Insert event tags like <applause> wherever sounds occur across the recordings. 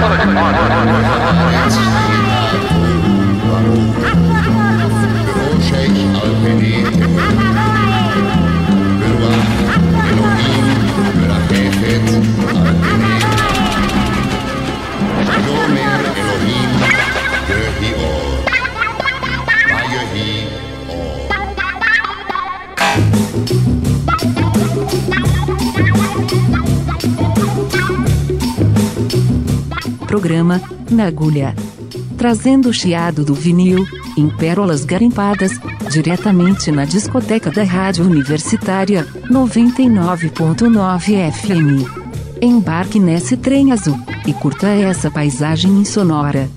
快快 na agulha, trazendo o chiado do vinil, em pérolas garimpadas, diretamente na discoteca da Rádio Universitária, 99.9 FM. Embarque nesse trem azul e curta essa paisagem insonora.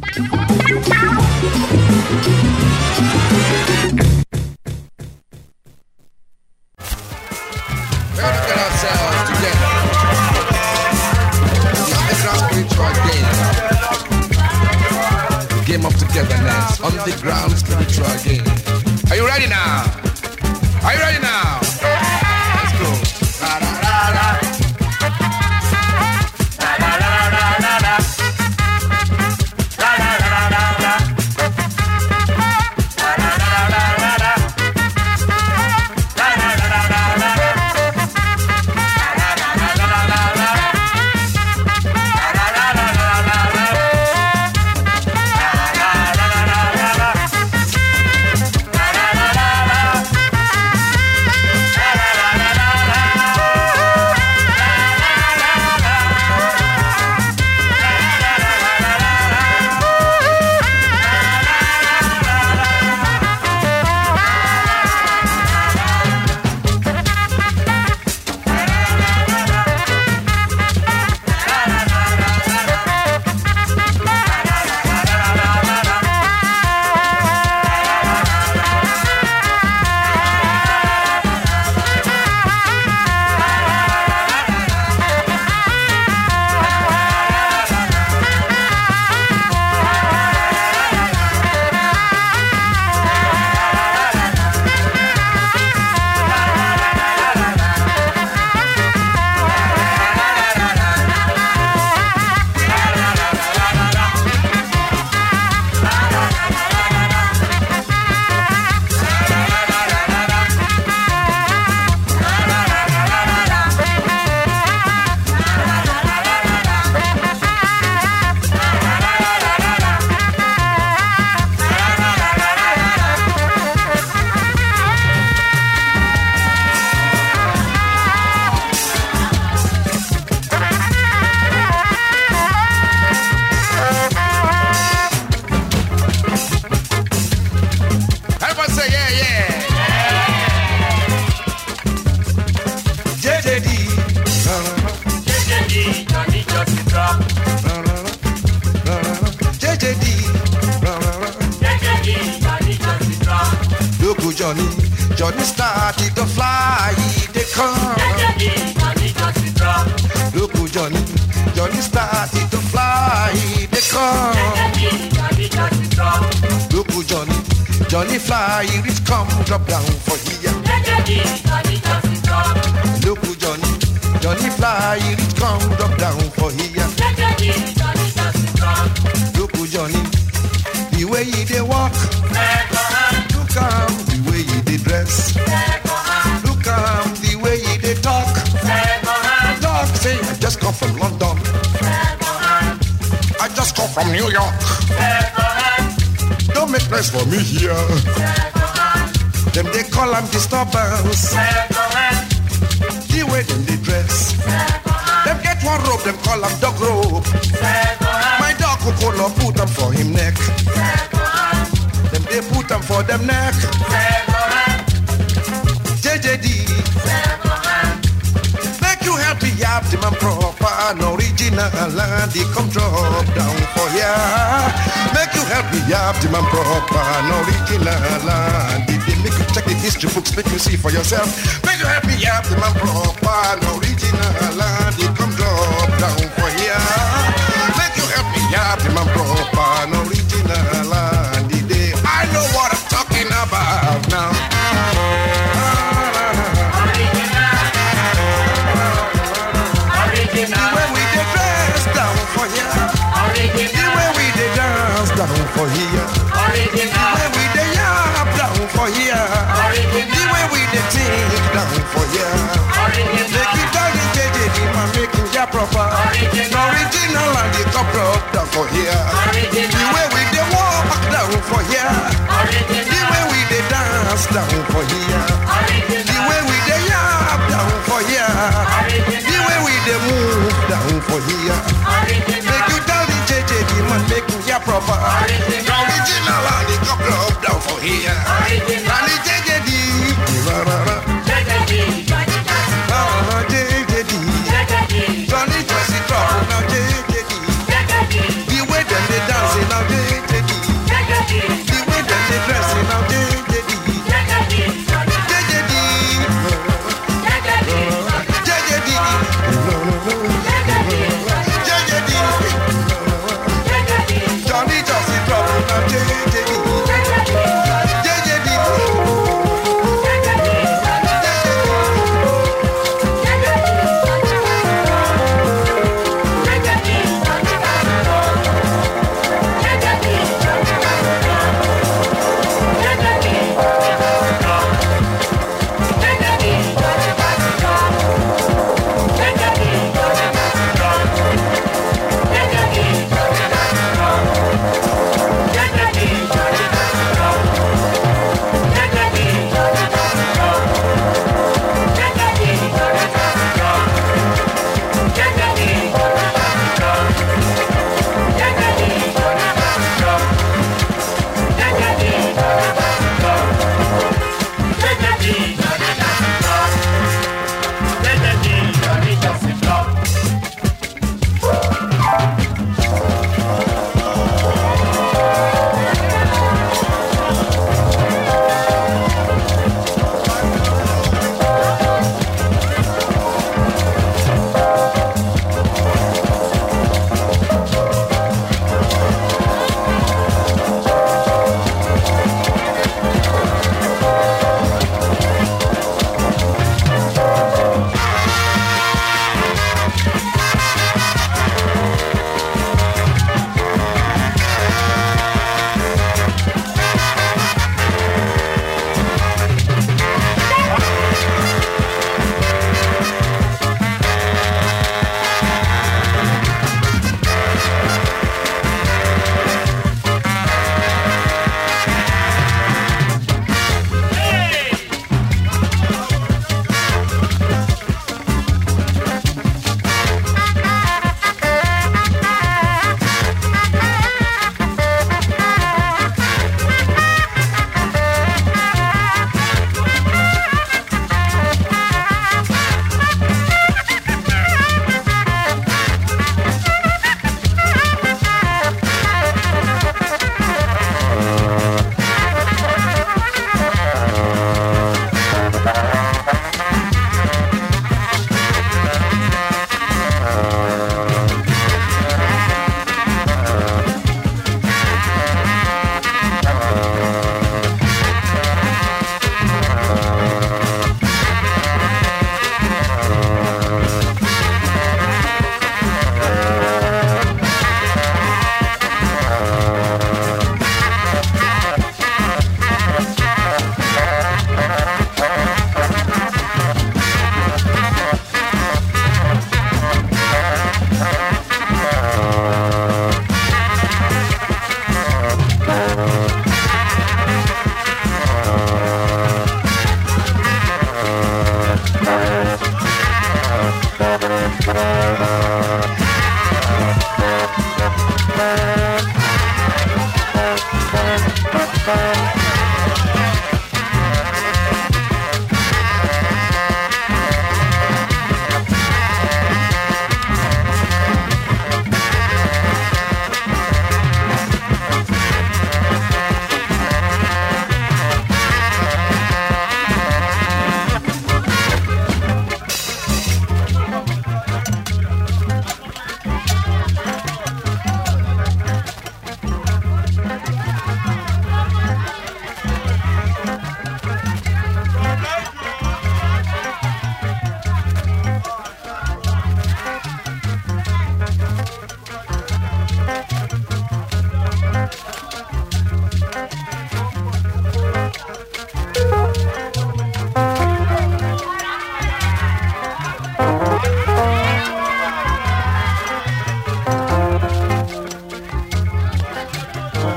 proper. Original, original and the top up for here. Original. The way we dey walk down for here. Original. The way we dey dance down for here. Original. The way we dey yap down for here. Original. The way we dey move down for here. Original. Make you tell the JJ the man make you hear proper. Original, original and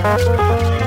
Música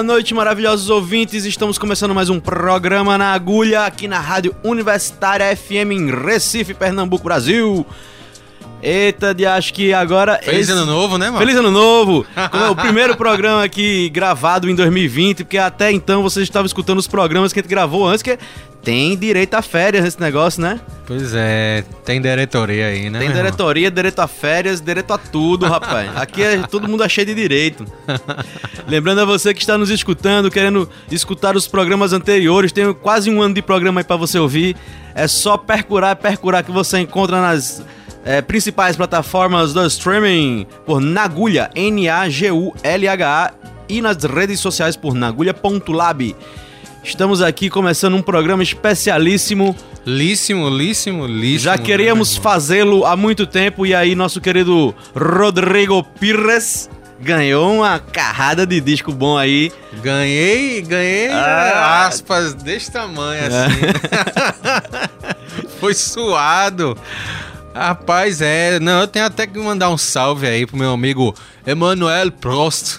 boa noite, maravilhosos ouvintes. Estamos começando mais um programa na agulha aqui na Rádio Universitária FM em Recife, Pernambuco, Brasil. Eita, de acho que agora. Feliz esse- ano novo, né, mano? Feliz ano novo! <laughs> Como é o primeiro programa aqui gravado em 2020, porque até então vocês estavam escutando os programas que a gente gravou antes, que tem direito a férias nesse negócio, né? Pois é, tem diretoria aí, né? Tem meu irmão? diretoria, direito a férias, direito a tudo, rapaz. Aqui é, todo mundo é cheio de direito. Lembrando a você que está nos escutando, querendo escutar os programas anteriores, tem quase um ano de programa aí pra você ouvir. É só percurar, percurar que você encontra nas eh, principais plataformas do streaming por Nagulha, N-A-G-U-L-H-A e nas redes sociais por nagulha.lab. Estamos aqui começando um programa especialíssimo Líssimo, líssimo, líssimo. já né, queríamos fazê-lo há muito tempo e aí nosso querido Rodrigo Pires ganhou uma carrada de disco bom aí. Ganhei, ganhei Ah. aspas desse tamanho assim. <laughs> Foi suado. Rapaz, é. Não, eu tenho até que mandar um salve aí pro meu amigo Emanuel Prost.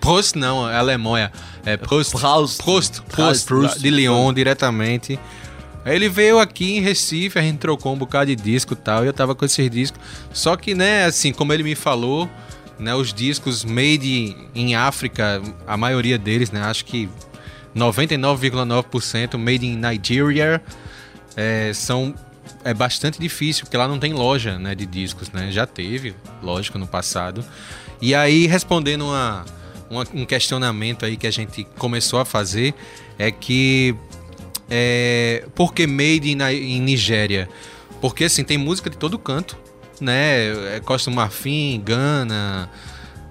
Prost não, é Alemanha. É Prost. Prost. Prost. Prost. Prost, de Lyon, diretamente. Ele veio aqui em Recife, a gente trocou um bocado de disco e tal, e eu tava com esses discos. Só que, né, assim, como ele me falou, né, os discos made em África, a maioria deles, né, acho que 99,9% made in Nigeria, é, são é bastante difícil, porque lá não tem loja, né, de discos, né? Já teve, lógico, no passado. E aí, respondendo uma- um questionamento aí que a gente começou a fazer, é que é, por que made in, em Nigéria? Porque assim, tem música de todo canto, né? É Costa do Marfim, Gana,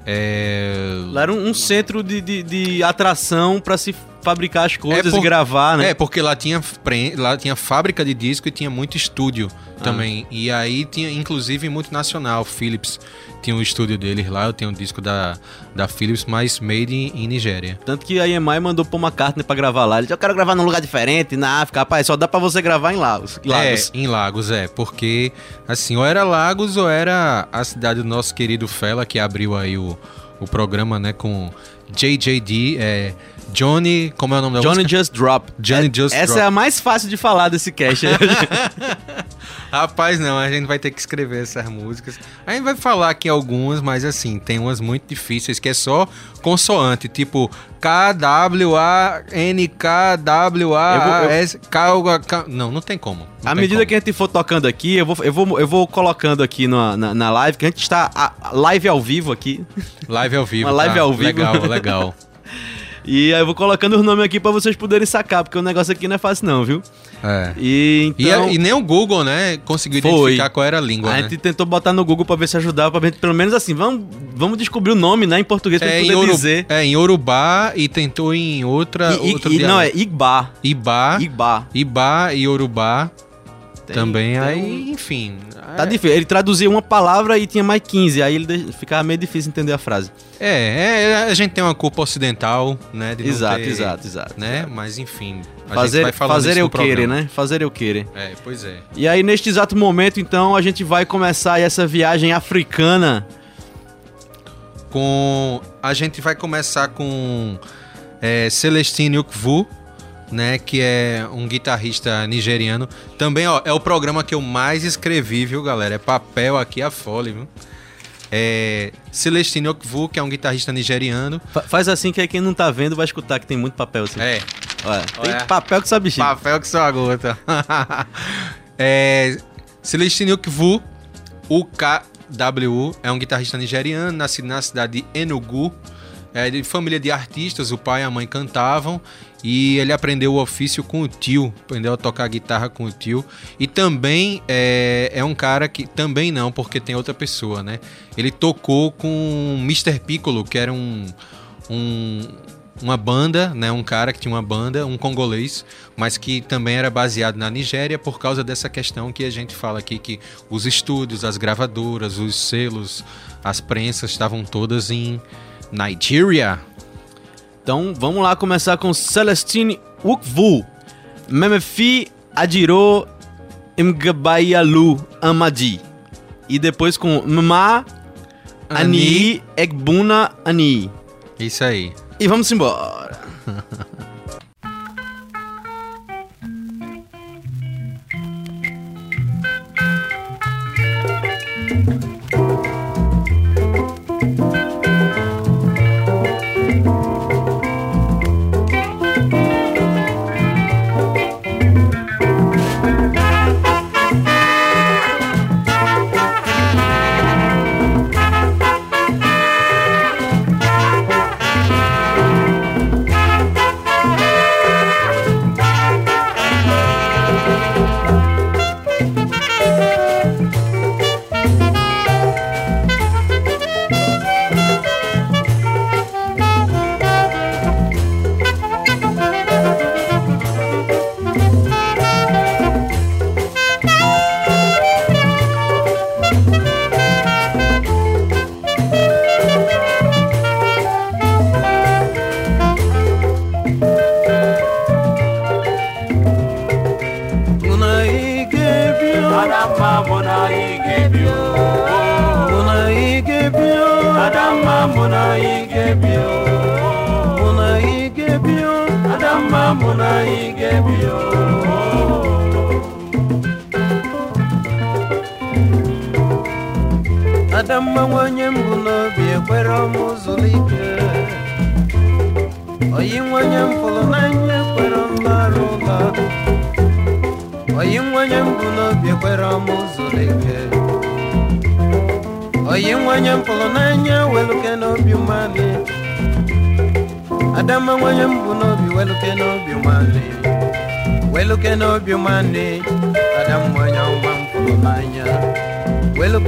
é, Lá era um, um centro de, de, de atração pra se fabricar as coisas por- e gravar, né? É, porque lá tinha, pre- lá tinha fábrica de disco e tinha muito estúdio Ah. também. E aí tinha, inclusive, muito nacional. Philips tinha um estúdio deles lá, eu tenho um disco da, da Philips, mas made in, em Nigéria. Tanto que a EMI mandou Paul McCartney pra gravar lá. Ele disse, eu quero gravar num lugar diferente, na África. Rapaz, só dá pra você gravar em Lagos. Lagos. É, em Lagos, é. Porque, assim, ou era Lagos ou era a cidade do nosso querido Fela, que abriu aí o, o programa, né, com JJD, é, Johnny, como é o nome da Johnny música? Just Drop. Johnny É- Just Essa Drop. é a mais fácil de falar desse cast. <laughs> Rapaz, não, a gente vai ter que escrever essas músicas. A gente vai falar aqui algumas, mas assim, tem umas muito difíceis que é só consoante, tipo K, W, A, N, K, W, A, Eu vou- eu- S, K, K. Não, não tem como. não À tem medida como. que a gente for tocando aqui, eu vou, eu vou, eu vou colocando aqui na, na, na live, que a gente está a live ao vivo aqui. Live ao vivo. Uma live tá? ao vivo. Legal, legal. <laughs> E aí eu vou colocando os nomes aqui pra vocês poderem sacar, porque o negócio aqui não é fácil não, viu? É. E E, então... e nem o Google, né, conseguiu Foi. identificar qual era a língua, a né? gente tentou botar no Google pra ver se ajudava, pra ver, pelo menos assim, vamos, vamos descobrir o nome, né, em português, pra É gente poder dizer. é, em Urubá e tentou em outra. E- e- outro e- não, é. Igba. Ibá. Igba. Ibá e Urubá Tem- também. tem aí, um- enfim. Tá é- difícil. Ele traduzia uma palavra e tinha mais 15, aí ele de- ficava meio difícil entender a frase. É, é, a gente tem uma culpa ocidental, né? Exato, ter, exato, exato. Né? Mas enfim. A gente Fazer, fazer eu querer, né? Fazer eu querer. É, pois é. E aí, neste exato momento, então, a gente vai começar essa viagem africana. Com. A gente vai começar com é, Celestine Ukvu, né? Que é um guitarrista nigeriano. Também, ó, é o programa que eu mais escrevi, viu, galera? É papel aqui a folha, viu? É, Celestine Okvu, que é um guitarrista nigeriano. Fa- faz assim que aí quem não tá vendo vai escutar que tem muito papel assim. É, Olha, tem Olha. papel que sabe bexiga. papel que só gota. <laughs> é, Celestine Okvu, UKW, é um guitarrista nigeriano, nascido na cidade de Enugu. É de família de artistas, o pai e a mãe cantavam e ele aprendeu o ofício com o tio, aprendeu a tocar guitarra com o tio. E também é, é um cara que também não, porque tem outra pessoa, né? Ele tocou com Mr. Piccolo, que era um, um, uma banda, né, um cara que tinha uma banda, um congolês, mas que também era baseado na Nigéria por causa dessa questão que a gente fala aqui que os estúdios, as gravadoras, os selos, as prensas estavam todas em Nigeria. Então vamos lá começar com Celestine Ukvu. Memefi Adiro Mgabayalu Amadi. E depois com Ma Ani Egbuna Ani. Isso aí. E vamos embora. <laughs>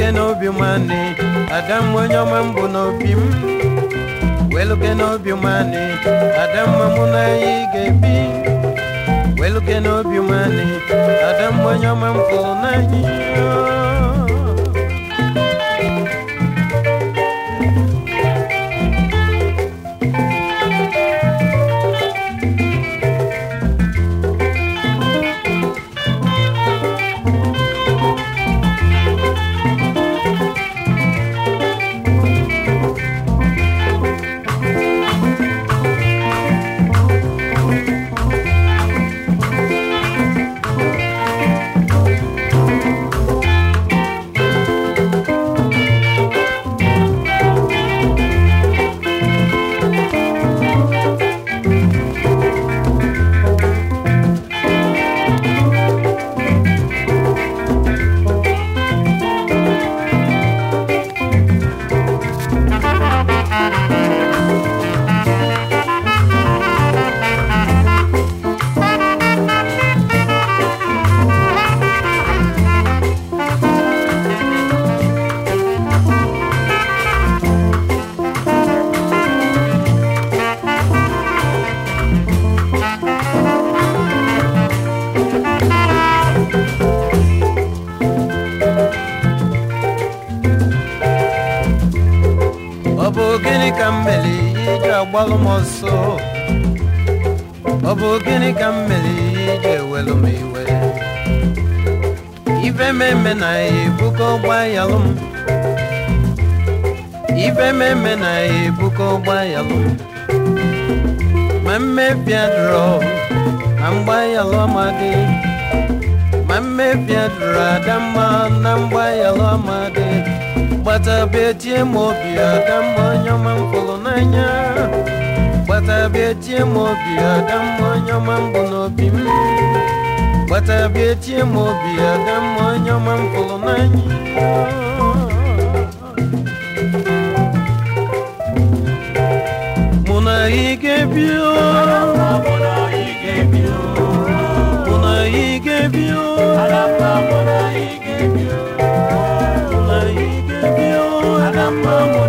weluke n'obi ụmụanị ada m onye ọma mbụ Well, can weluke n'obi money? Adam mma mụ na anyị ga-ebi weluke n'obi ụmụanị ada m onye ọma mbụ n'anyị adamma na mgbanyalụ amadị gbatabe tie m obi adamma onye ọma m fụrụ n'anya gbatabe tie m obi adamma onye ọma m bụ n'obi m gbatabe tie m obi adamma onye ọma m fụrụ n'anya mụ na ị ga-ebio Alamba mona igegyo, mona igegyo, alamba mona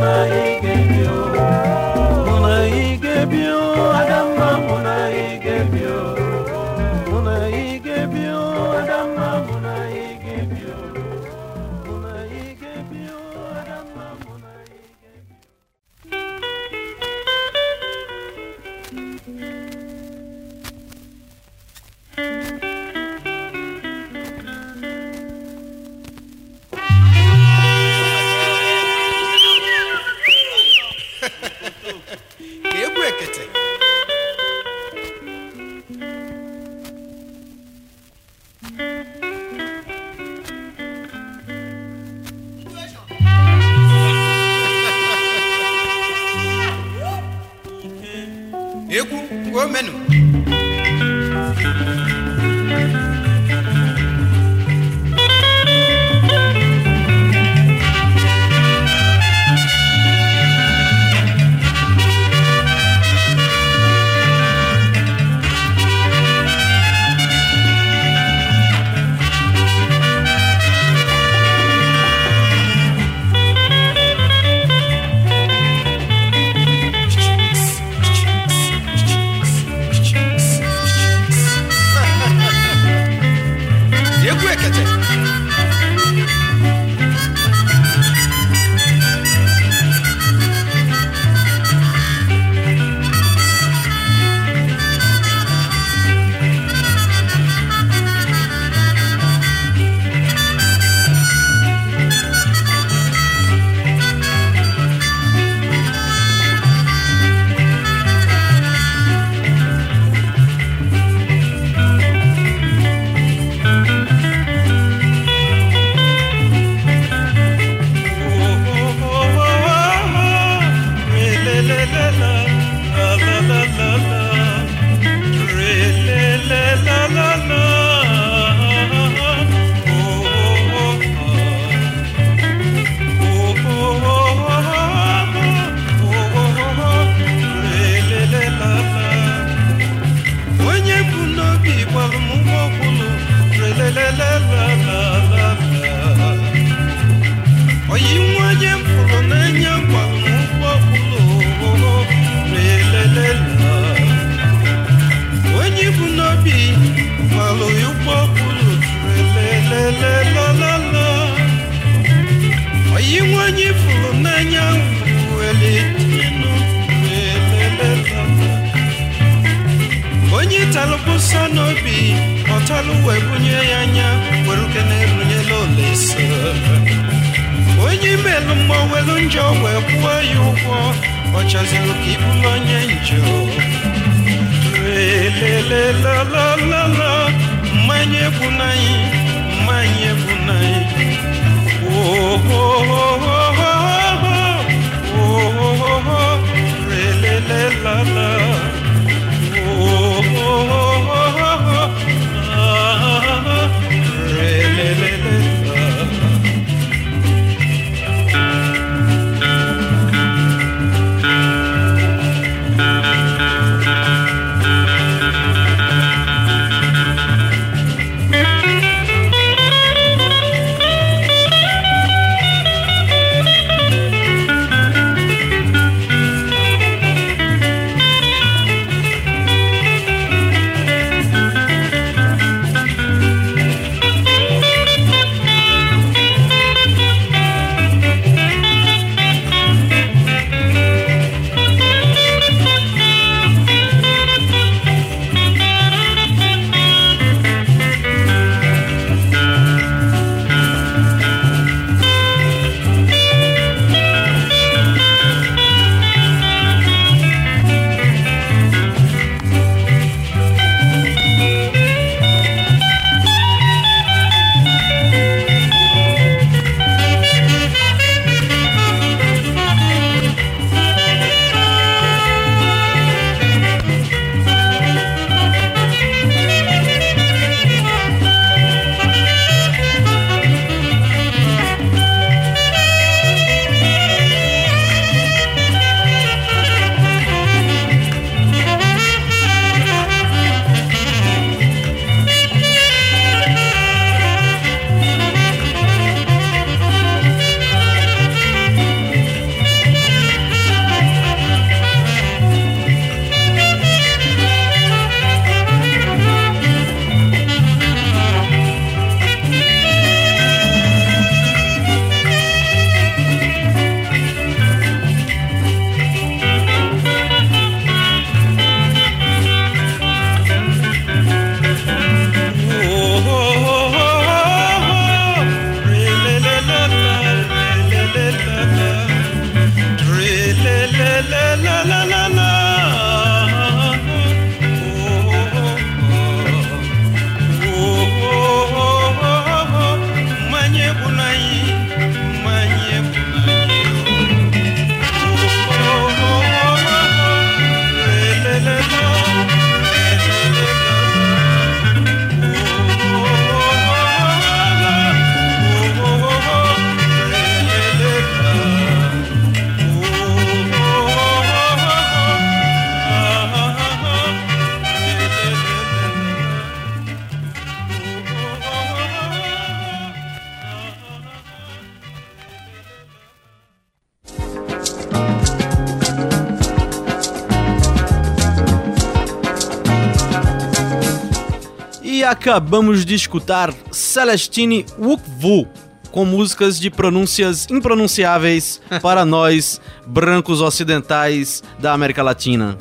acabamos de escutar Celestine Wukvu com músicas de pronúncias impronunciáveis <laughs> para nós, brancos ocidentais da América Latina.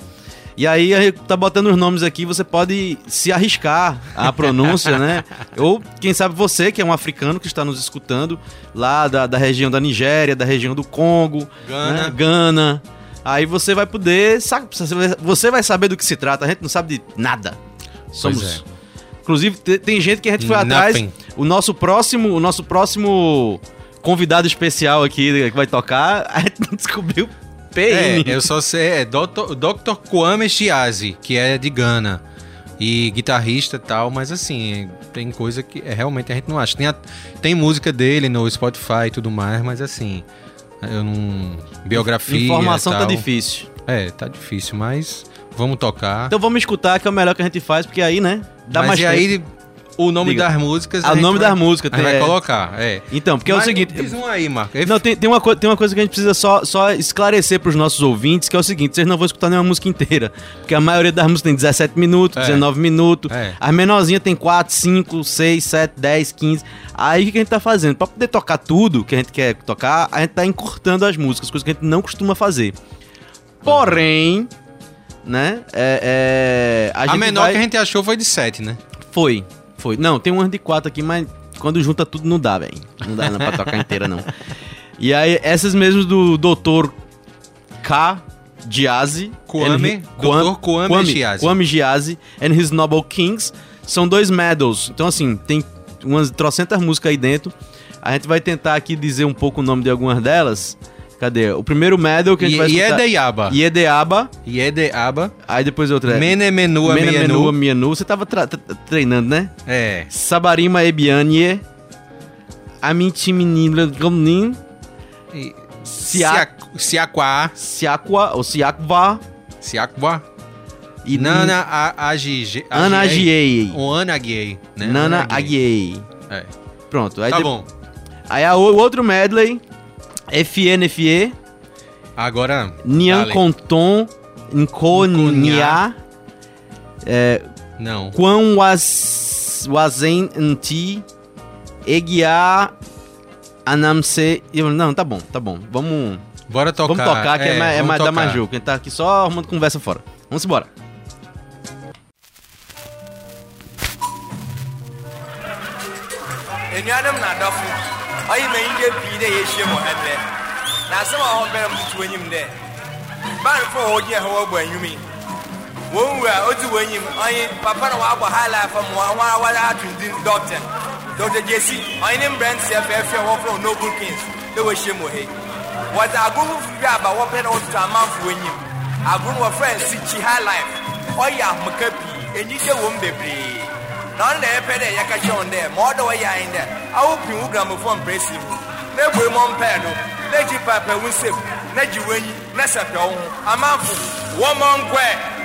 E aí a gente tá botando os nomes aqui, você pode se arriscar a pronúncia, né? <laughs> Ou quem sabe você, que é um africano que está nos escutando, lá da, da região da Nigéria, da região do Congo, Gana. né? Gana. Aí você vai poder. sa- Você vai saber do que se trata, a gente não sabe de nada. Somos. Pois é. Inclusive, te- tem gente que a gente foi atrás. Nothing. O nosso próximo, o nosso próximo convidado especial aqui que vai tocar, <laughs> a gente não descobriu É, PN. eu só sei, é Dr. Dr. Kwame Chiazi, que é de Gana. E guitarrista e tal, mas assim, tem coisa que é, realmente a gente não acha. Tem, a- tem música dele no Spotify e tudo mais, mas assim, eu não. Biografia. Informação tá tal. difícil. É, tá difícil, mas vamos tocar. Então vamos escutar, que é o melhor que a gente faz, porque aí, né? Dá mas mais e tempo. aí, o nome Diga. das músicas. Ah, o nome vai- das músicas, tem- vai é. colocar, é. Então, porque é o Mas seguinte. Diz um aí, Marco. Não, tem, tem, uma, co- tem uma coisa que a gente precisa só, só esclarecer pros nossos ouvintes, que é o seguinte, vocês não vão escutar nenhuma música inteira. Porque a maioria das músicas tem 17 minutos, É. 19 minutos. É. As menorzinhas tem 4, 5, 6, 7, 10, 15. Aí o que a gente tá fazendo? Pra poder tocar tudo que a gente quer tocar, a gente tá encurtando as músicas, coisa que a gente não costuma fazer. Porém, né? É, é, A, gente menor vai- que a gente achou foi de 7, né? Foi, foi. Não, tem umas de quatro aqui, mas quando junta tudo não dá, velho. Não dá não, pra tocar inteira, não. <laughs> E aí, essas mesmas do Dr. K. Giazzi. Kwame, and- Dr. Kwame Giazzi. Kwame Giazzi and His Noble Kings. São dois medals. Então, assim, tem umas trocentas músicas aí dentro. A gente vai tentar aqui dizer um pouco o nome de algumas delas. Cadê? O primeiro medal que a gente vai E, escutar... Iedeiaba. Iedeaba. Iedeiaba. Aí depois outra é... Menemenua Menua Mienu. Mienu. Você tava treinando, né? É. Sabarima Ebianie, Amintiminila Gomnin, Siak- Siak- Siaquá. Siakwa, ou Siakwa, Siakwa. e Nana A- Agi- Ana Agiei. Ou Ana Agiei, né? Nana Ana Agiei. Agiei. É. Pronto. Aí, Tá bom. aí a, o outro medley, FNFE, Agora. Nian. Conton, Nkonia, Não. Quan was, Wazen Nti, Egia Anamse. Eu- Não, tá bom, tá bom. Vamos. Bora tocar. Vamos tocar, que é, mais, é vamos mais da tocar. Maju, que a gente tá aqui só arrumando conversa fora. Vamos embora. enuanom na adɔfo ɔyi ma yi dɛ pii dɛ yɛhyia mu ha nnɛ na asɛm a ɔbɛrɛ mu tutu anyim dɛ banfo a wɔgyina ha wɔbɔ anwum yi wɔn wura ɔdi wɔn anyim ɔye papa na wɔabɔ high life mu wɔn a wɔde ato dɔkta dɔkta jesi ɔye ne mmeranteɛ fɛɛfɛ a wɔfrɛ wɔn noble kings dɛ wɔahyia mu ha yi. Wɔdze agoro foforɔ bi aba wɔpɛ na wɔtoto amanfo agoro no wɔfrɛ sikyi high life. Ɔyɛ ahomeka pii. Enyigye wɔ mu bebree na ɔno na yɛpɛ dɛ yɛka kyerɛ wɔn dɛ ma ɔdɔ wɔyɛ ahen dɛ awopin wo gramofo mprɛsi mu na ebue mɔ mpɛɛ no na gyi pɛpɛ wo nsɛm na gyi w'anyi na sɛpɛ wo ho amanfo nkɔɛ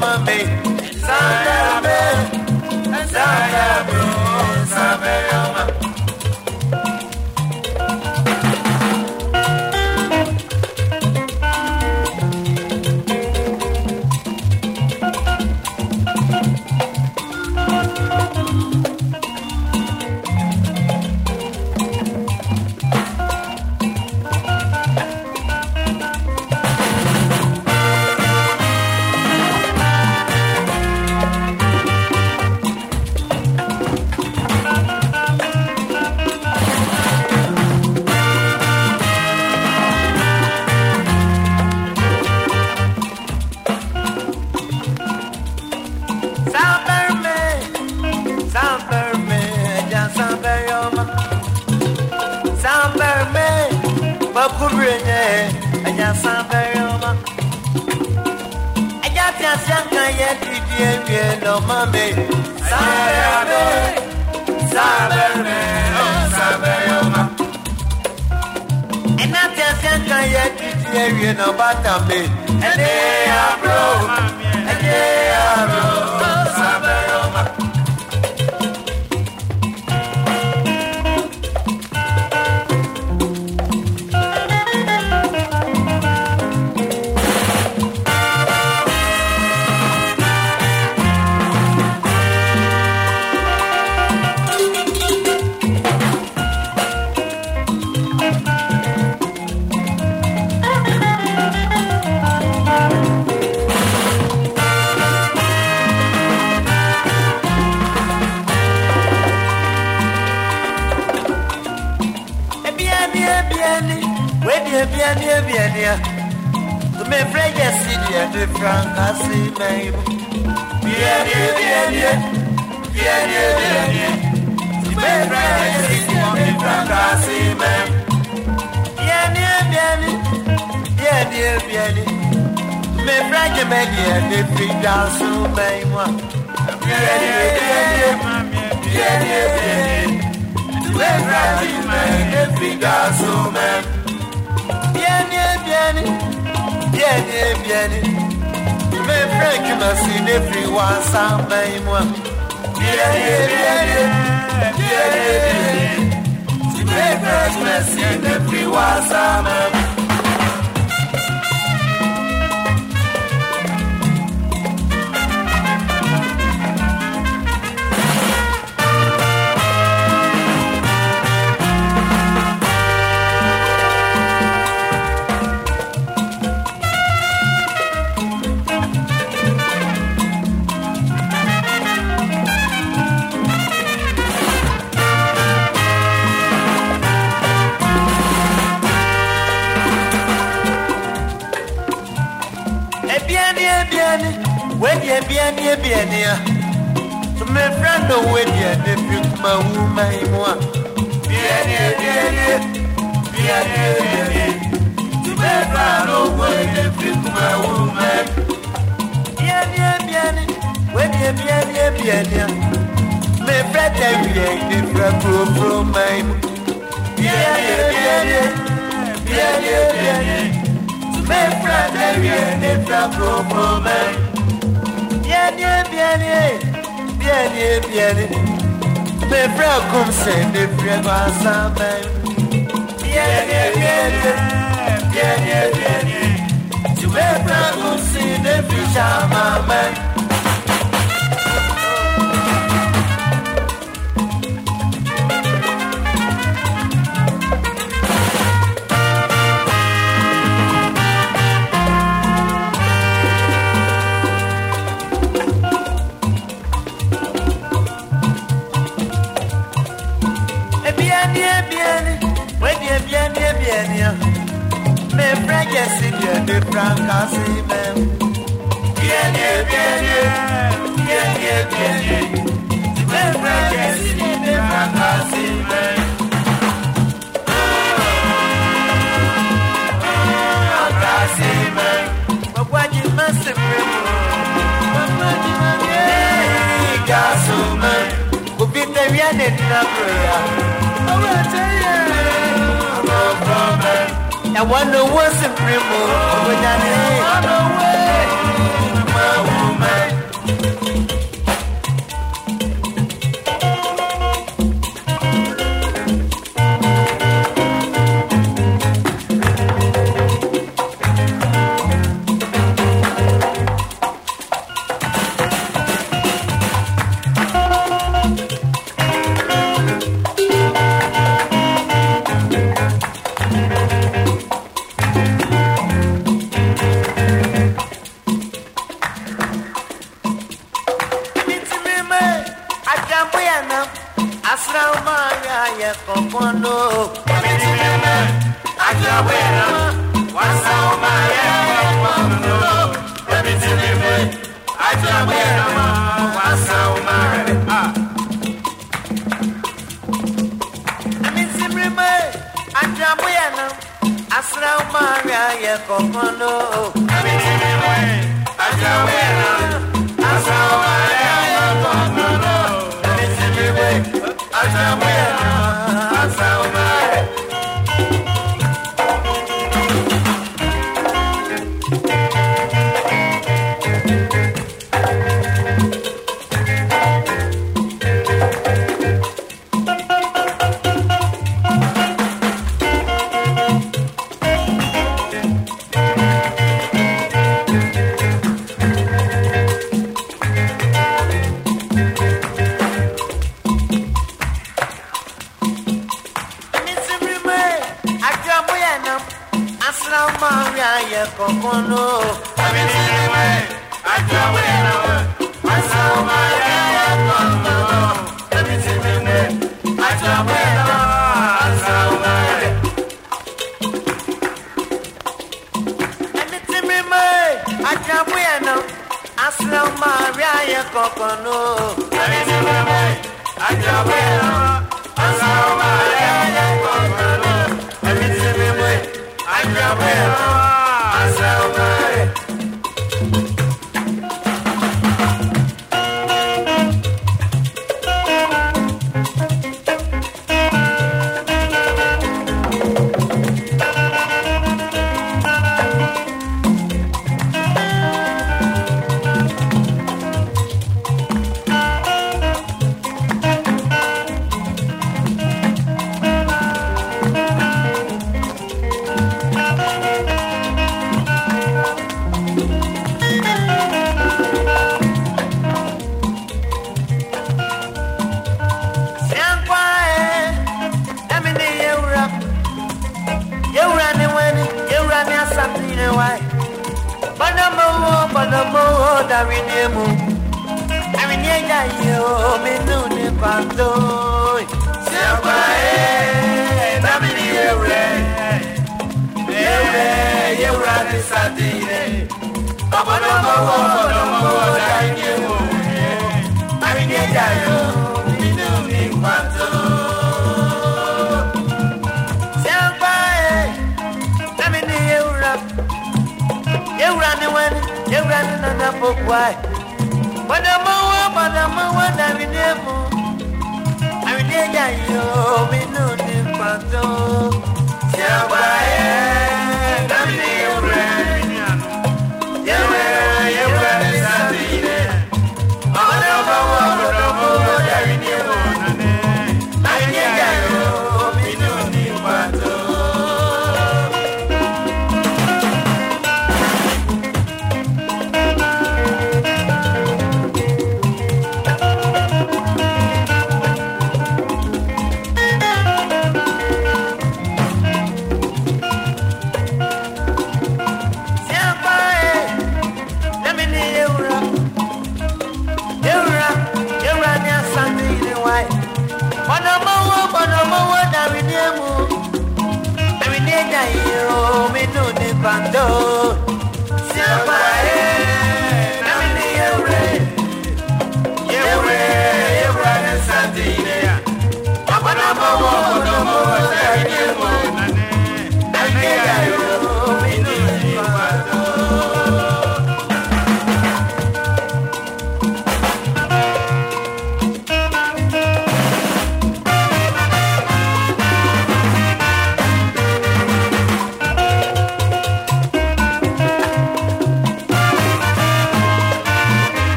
Mama May. Santa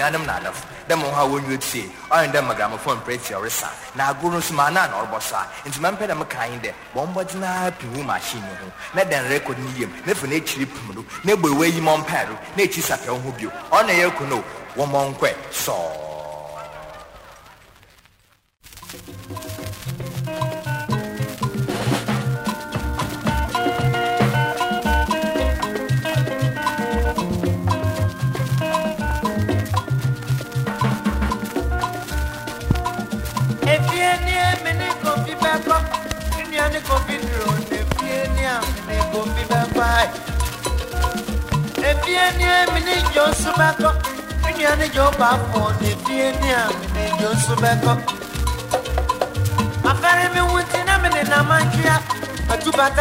enuanom na adafo dɛ mo ha wɔnwu tie ɔyɛ dɛ magamofoɔ mprɛti ɔresa na agoro nso ma na na ɔrebɔ so a nti mɛmpɛ dɛ mekae dɛ bɔmbɔgyena pii wo machine ho na dɛn record no yam na fa no akyiri pum no na ɛbɔ ɛwɔ ayi mɔ mpae no na ɛkyi sapɛ wo ho bio ɔna ɛyɛ ko no wɔmmɔ mini jo jo ba fo ne fie ni a mi wuti na mini na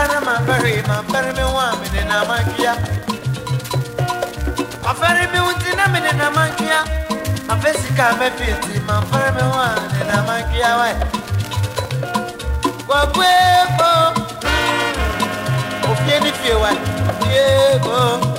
na mafere mafere mi wa mini na mi wuti na mini na mankia. Mafesi ka me mi wa mini wa. Kwa kwebo. Ofie ni fie wa. Fiebo.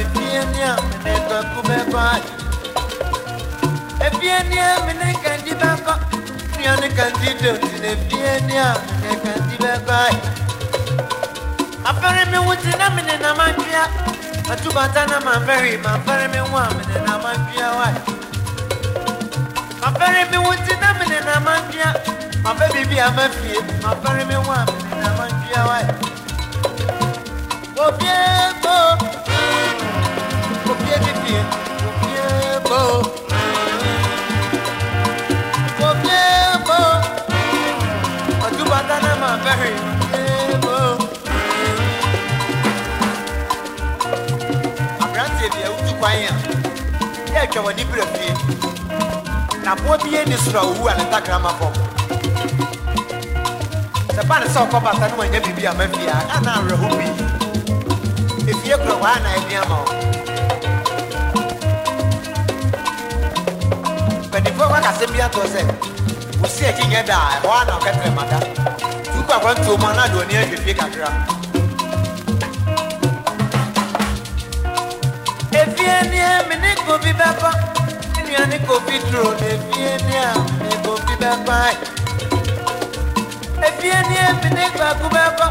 ebienia mene bɛko bɛkɔ ayi ebienia mene kandi bɛkɔ nuane kandi doti na ebienia mene kandi bɛkɔ ayi afɛre mi wuti na mene na ma dua matubata na ma fɛre ma afɛre mi wu a mene na ma dua wayi afɛre mi wuti na na ma dua ma fɛ bibi ma fie ma afɛre mi wu na ma dua wayi. Oh, yeah, oh atwa w'ani berɛ fie na boa bi ani soro a owu a ne takrama fam sɛ ba ne sɛ wokɔ bata no wanya biribi ana awerɛho pii ɛfie korɔ hɔ a na ani ama wo kɔkɔ kase bi atɔ sɛ wosi akyi nyɛ daa ɛhɔ ana ɔkɛtɛrɛ ma da tukɔ akɔ ntuo mu ana deɛ ɔne kakra efie ni emi ne kobi bɛkɔ nua ne kobi duro efie ni a ne kobi bɛkɔ ayi efie ni emi ne kpaku bɛkɔ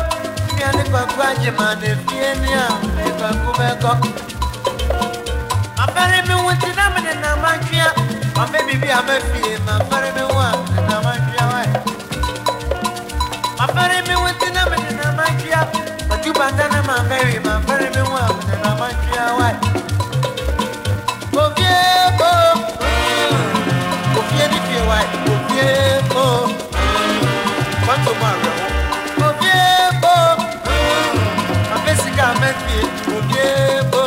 nua ne kpaku agyema ne efie ni a ne kpaku bɛkɔ afɛre mi wuti na mi ne nam atwia. Mame bibi ame fie, mamare me wa, na ma jia wa. Mamare me wa tina me na ma na ma mary, mamare me wa, na ma jia wa. Kofie bo, kofie ni fie wa, kofie bo. Kwanto ma re ho. Kofie bo, mame sika me fie, kofie bo.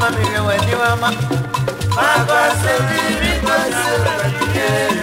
mama mi rẹwà ní wa ma. Bàbá ṣe bí mi kò ṣe rẹ̀ nílé.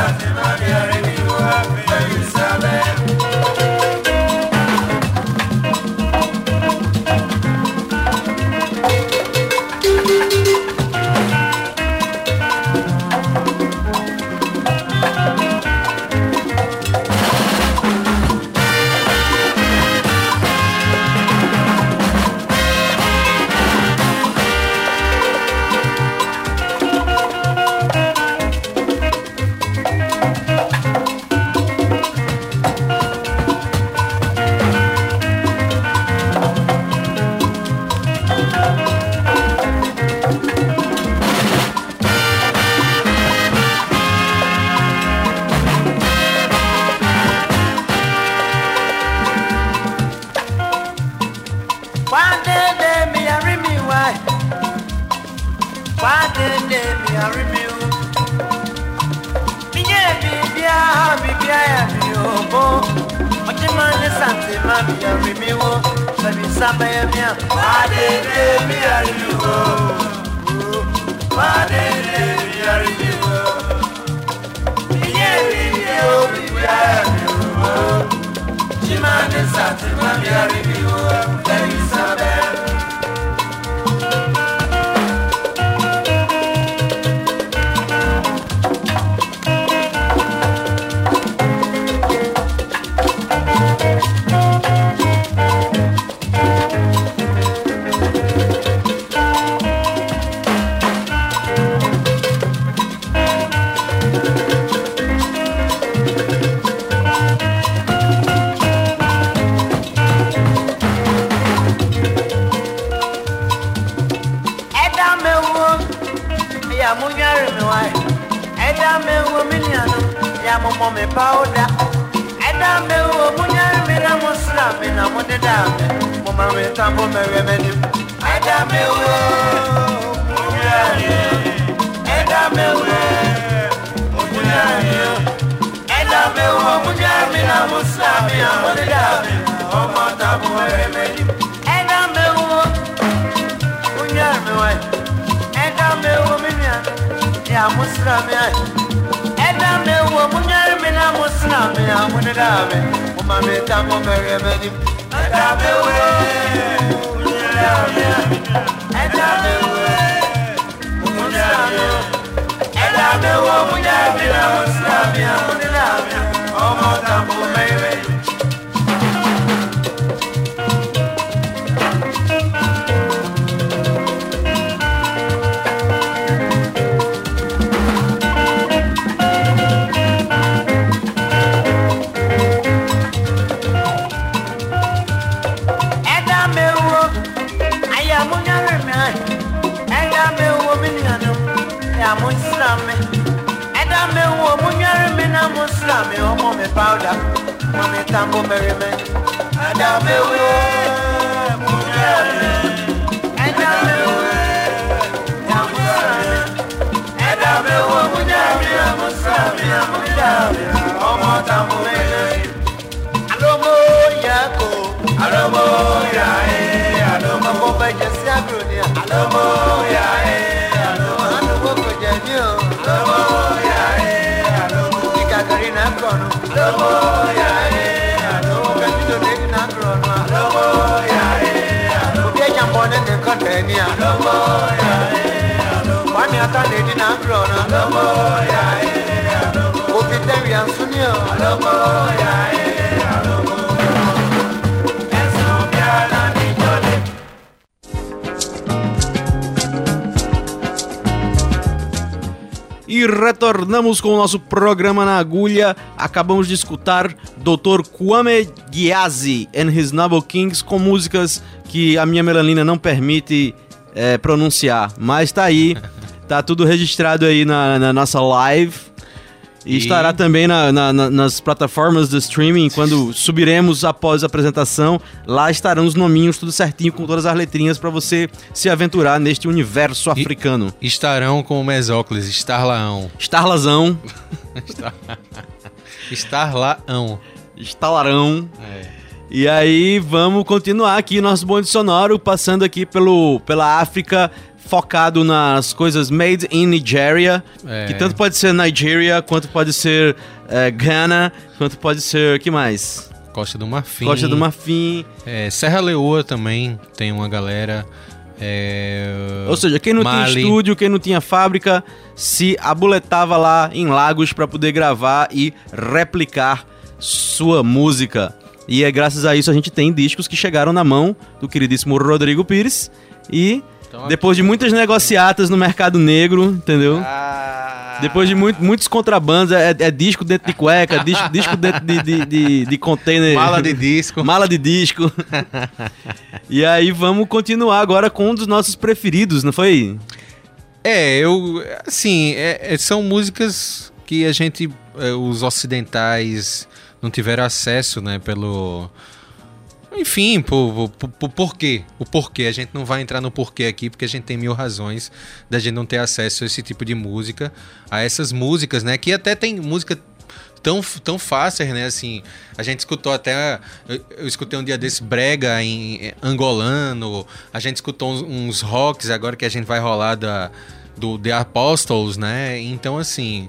Yeah. Com o nosso programa na agulha. Acabamos de escutar Dr. Kwame Gyazi and His Noble Kings com músicas que a minha melanina não permite é, pronunciar. Mas tá aí, <laughs> tá tudo registrado aí na, na nossa live. E, E- estará também na- na- na- nas plataformas de streaming quando subiremos após a apresentação. Lá estarão os nominhos, tudo certinho, com todas as letrinhas para você se aventurar neste universo E- africano. Estarão com o Mesócles, Starlaão. Starlazão, <laughs> <laughs> Starlaão. estalarão. É. E aí, vamos continuar aqui nosso bonde sonoro, passando aqui pelo, pela África, focado nas coisas made in Nigeria, É. que tanto pode ser Nigeria, quanto pode ser eh, Ghana, quanto pode ser, que mais? Costa do Marfim. Costa do Marfim. É, Serra Leoa também tem uma galera. É, Ou seja, quem não Mali. tinha estúdio, quem não tinha fábrica, se abuletava lá em Lagos para poder gravar e replicar sua música. E é graças a isso a gente tem discos que chegaram na mão do queridíssimo Rodrigo Pires e Então, depois de muitas negociatas no mercado negro, entendeu? Ah. Depois de muito- muitos contrabandos, é, é disco dentro de cueca, é disco, disco dentro de, de, de, de container. Mala de disco. Mala de disco. e aí vamos continuar agora com um dos nossos preferidos, não foi? É, eu. Assim, é- é- são músicas que a gente. é, os ocidentais não tiveram acesso, né? Pelo. Enfim, por, por, por porquê. O porquê. A gente não vai entrar no porquê aqui, porque a gente tem mil razões da gente não ter acesso a esse tipo de música, a essas músicas, né? Que até tem música tão, tão fáceis, né? Assim, a gente escutou até. Eu, eu escutei um dia desse brega em eh, angolano, a gente escutou uns, uns rocks agora que a gente vai rolar da, do The Apostles, né? Então, assim.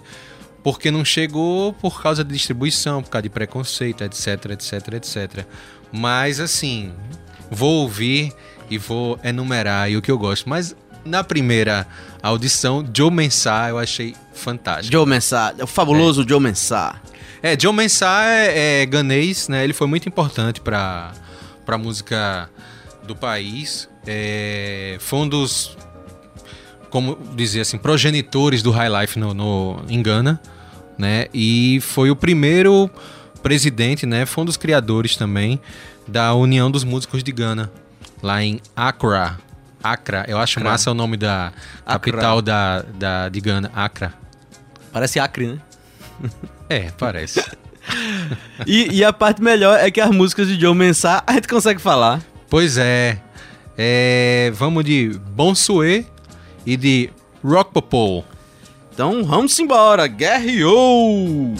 porque não chegou por causa de distribuição, por causa de preconceito, etc, etc, etc. Mas assim, vou ouvir e vou enumerar aí o que eu gosto. Mas na primeira audição, Joe Mensah eu achei fantástico. Joe Mensah, o fabuloso Joe Mensah. É, Joe Mensah é, é ganês, né? Ele foi muito importante para a música do país. É, foi um dos, como dizer assim, progenitores do High Life no, no, em Gana, né? E foi o primeiro presidente, né? Foi um dos criadores também da União dos Músicos de Gana, lá em Accra. Accra, eu acho Accra. massa o nome da capital da, da, de Gana, Accra. Parece Acre, né? É, parece. <laughs> E, e a parte melhor é que as músicas de Joe Mensah a gente consegue falar. Pois é. É, vamos de Bonsuê e de Rock Popol. Então vamos embora, guerreou!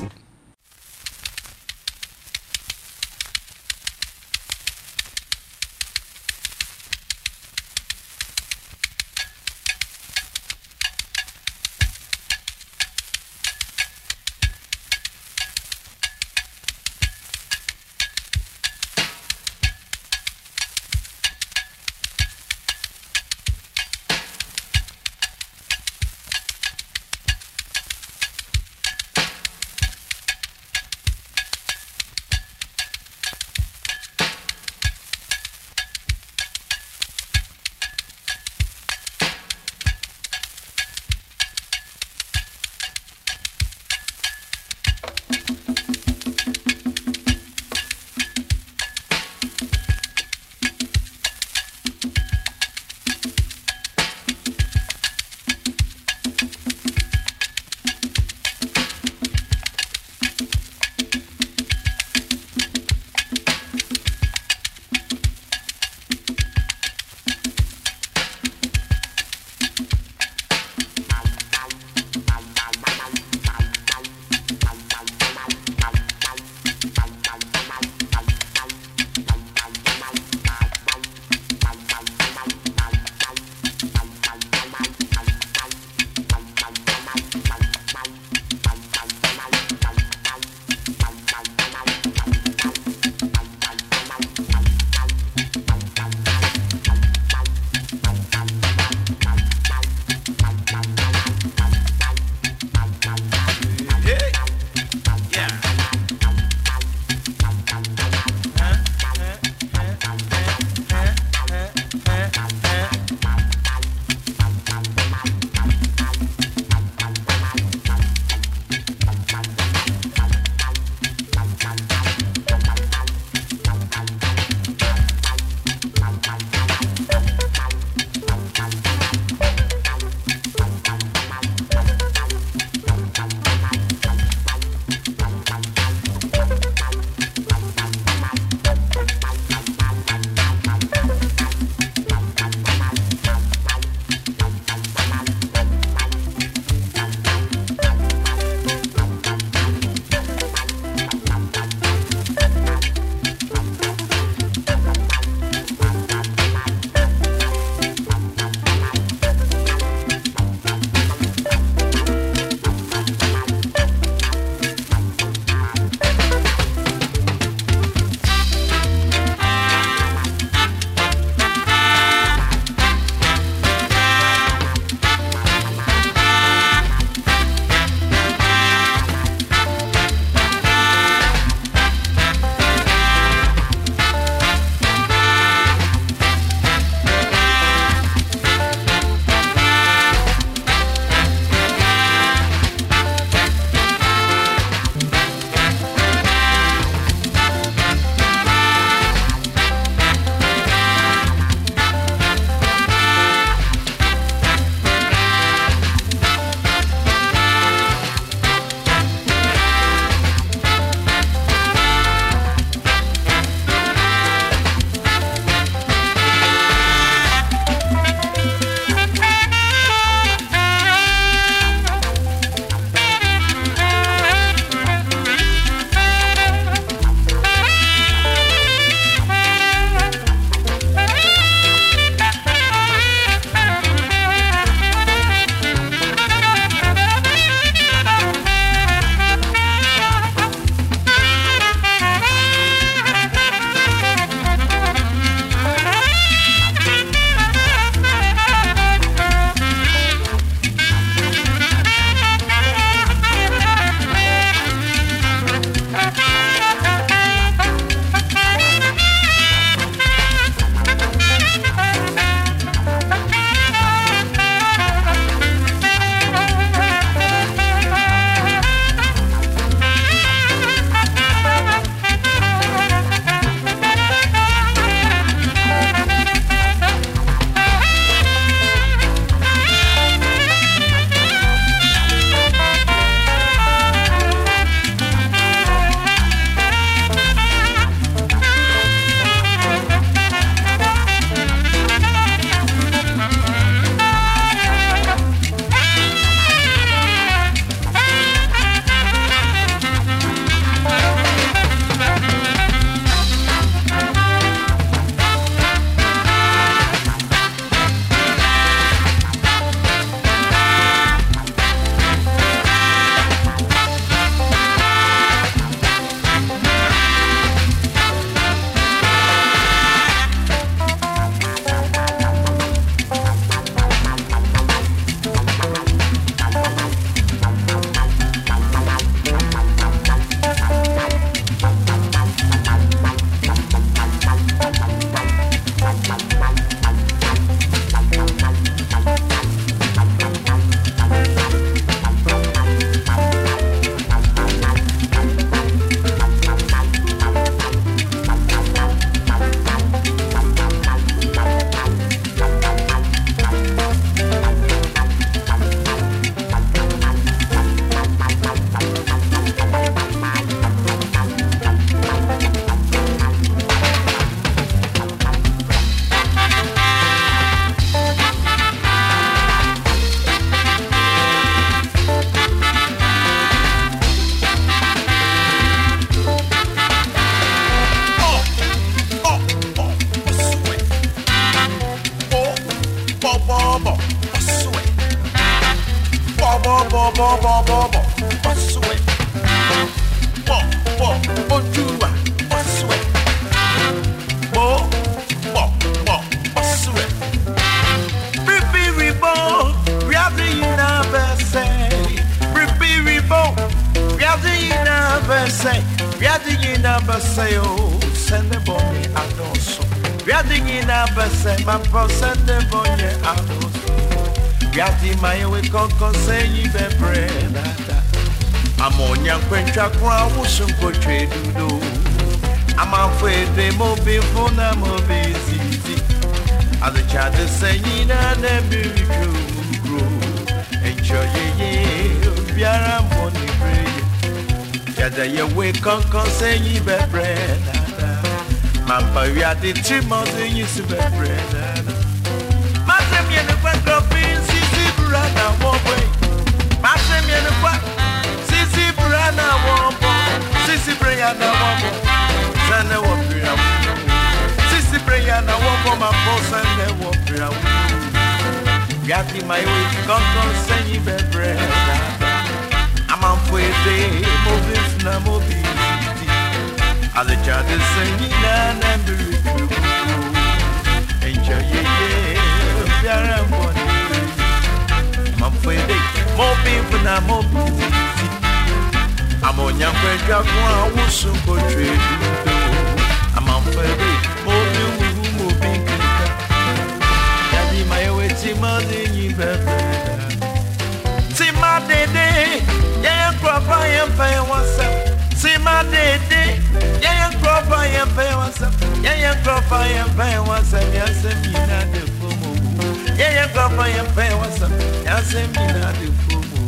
ya pe wasa ya se mi na di fumu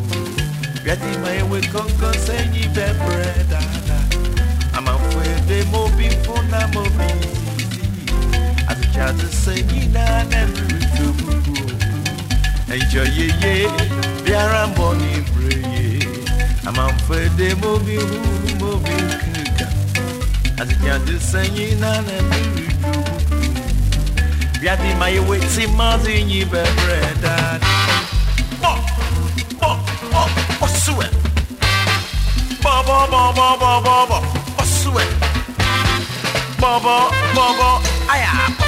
Yeti my way, we konko se nyi be breda. They Ama fwe de mo bi funa mo bi Ati chatu se nyi na ne mi tubu Enjoy ye ye biara mo ni bre ye Ama fwe de mo bi hu mo As kika Ati chatu se nyi na ne Biadi my way, Simazi, you be bread. Bo, bo, bo, bo, sue. Bo, bo, bo, bo, bo, bo, bo, bo, sue. Bo, bo, bo, bo, ayah.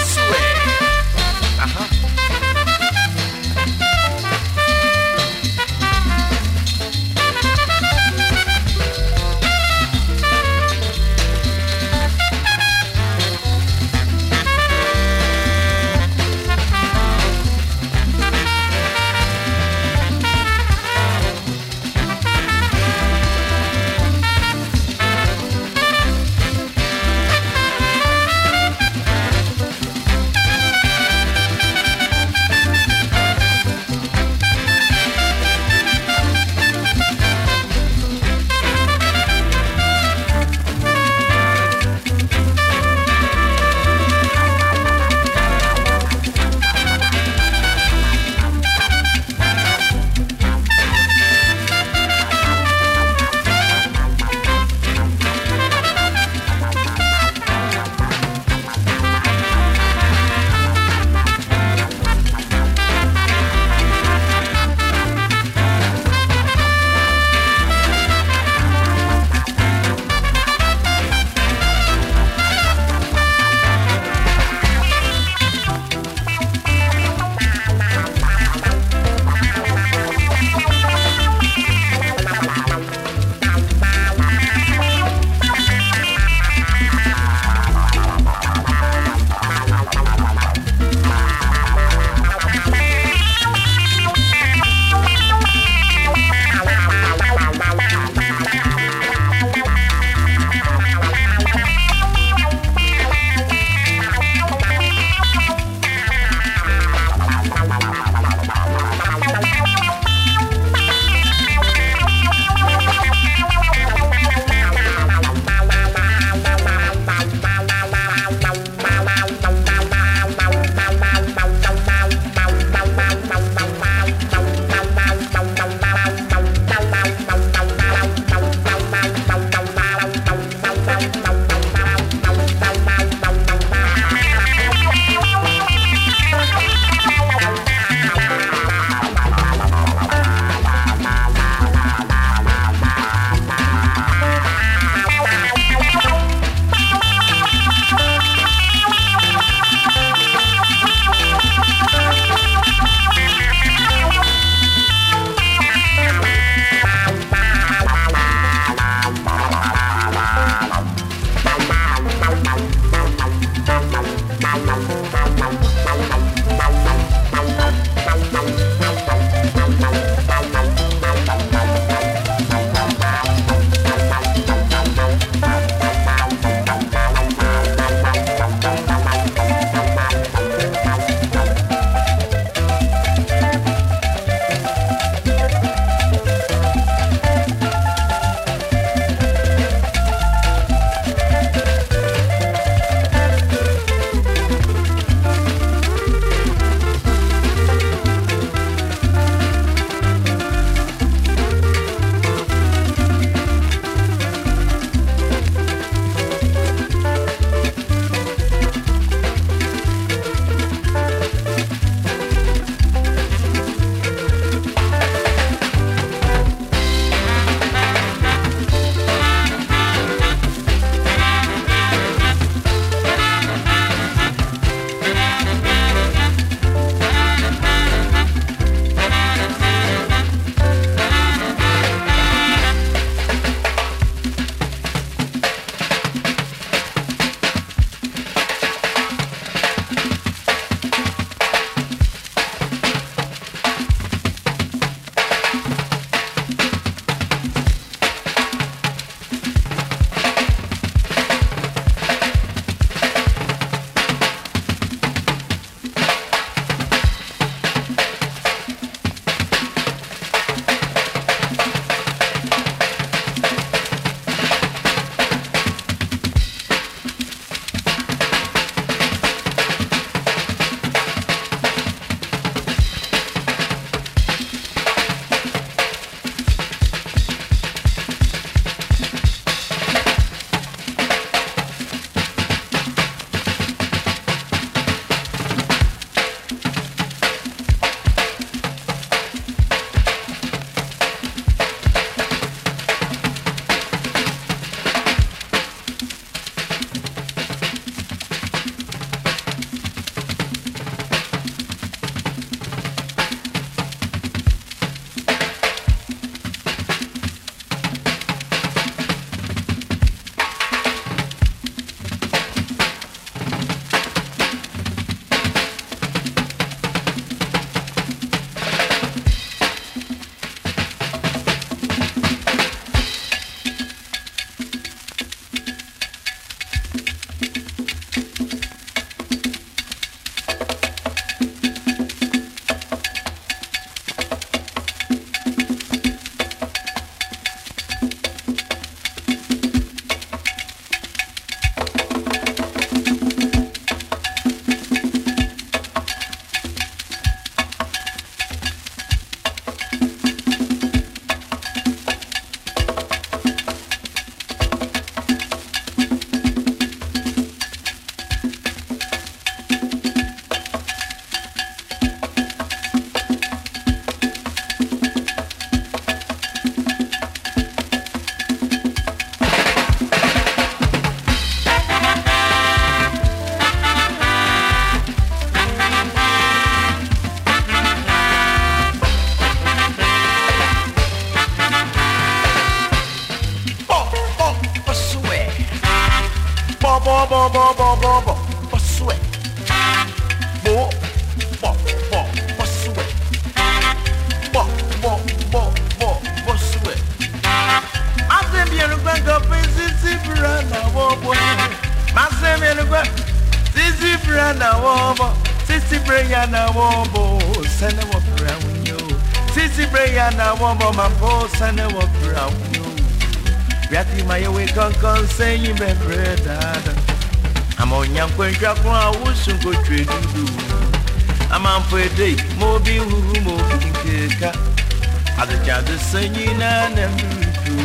sɛnyi na na mmutum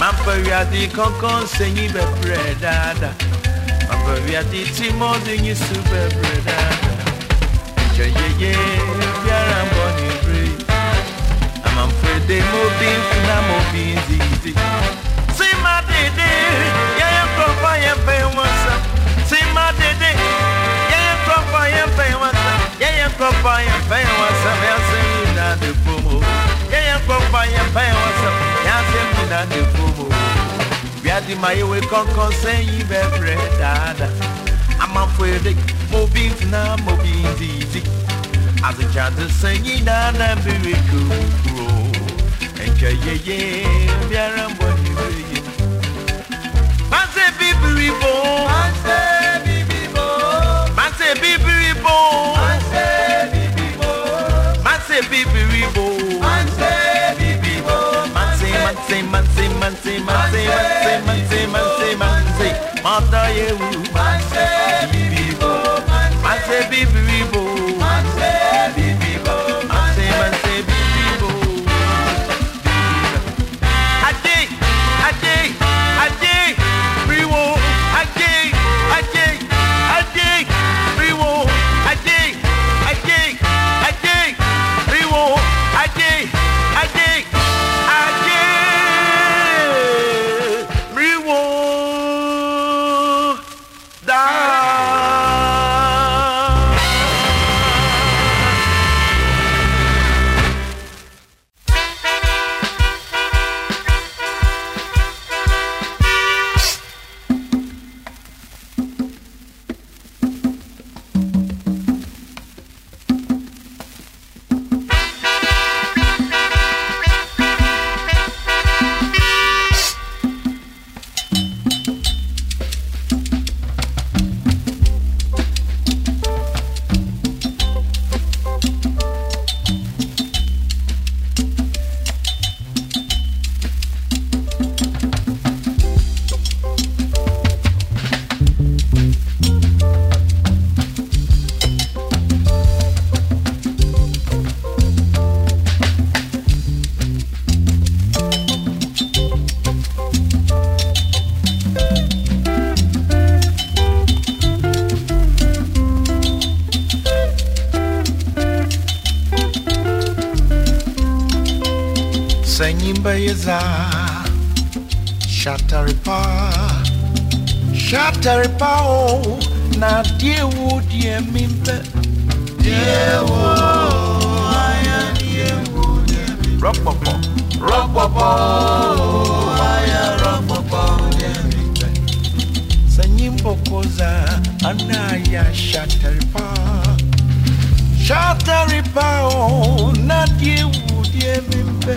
mampa wiade kɔnkɔn sɛnyi bɛbrɛ daada mampa wiade ti mɔde nyi so bɛbrɛ daada nkyɛ yeye biara mbɔ ne bere amamfrɛde mu bi mfuna mɔ bi sima dede yɛyɛ nkurɔfo a yɛmpɛn wɔn sima dede yɛyɛ nkurɔfo a yɛmpɛn wɔn nsa yɛyɛ nkurɔfo a yɛmpɛn fire fire wasap yansi mi na ne fomo wiadi ma ye we kɔnkɔn sɛyin bɛbrɛ daada amanfo ede mobi ntina mobi ndidi azikyade sɛyin daada mbere kuro ɛnkyɛ yeye biara mbɔ ne beye pase bibiri bo pase bibiri bo pase bibiri bo pase bibiri bo pase bibiri bo. Manse manse manse manse manse manse mata ye wu, manse bibiri bo, manse bibiri Yeza Shataripa Shataripa o oh. Na diewu die mimpe. Diewu Aya diewu die mimpe. Rockpopo Rockpopo Aya rockpopo die mimpe. Sanyimbo koza Anaya Shataripa Shataripa o oh. Na diewu die mimpe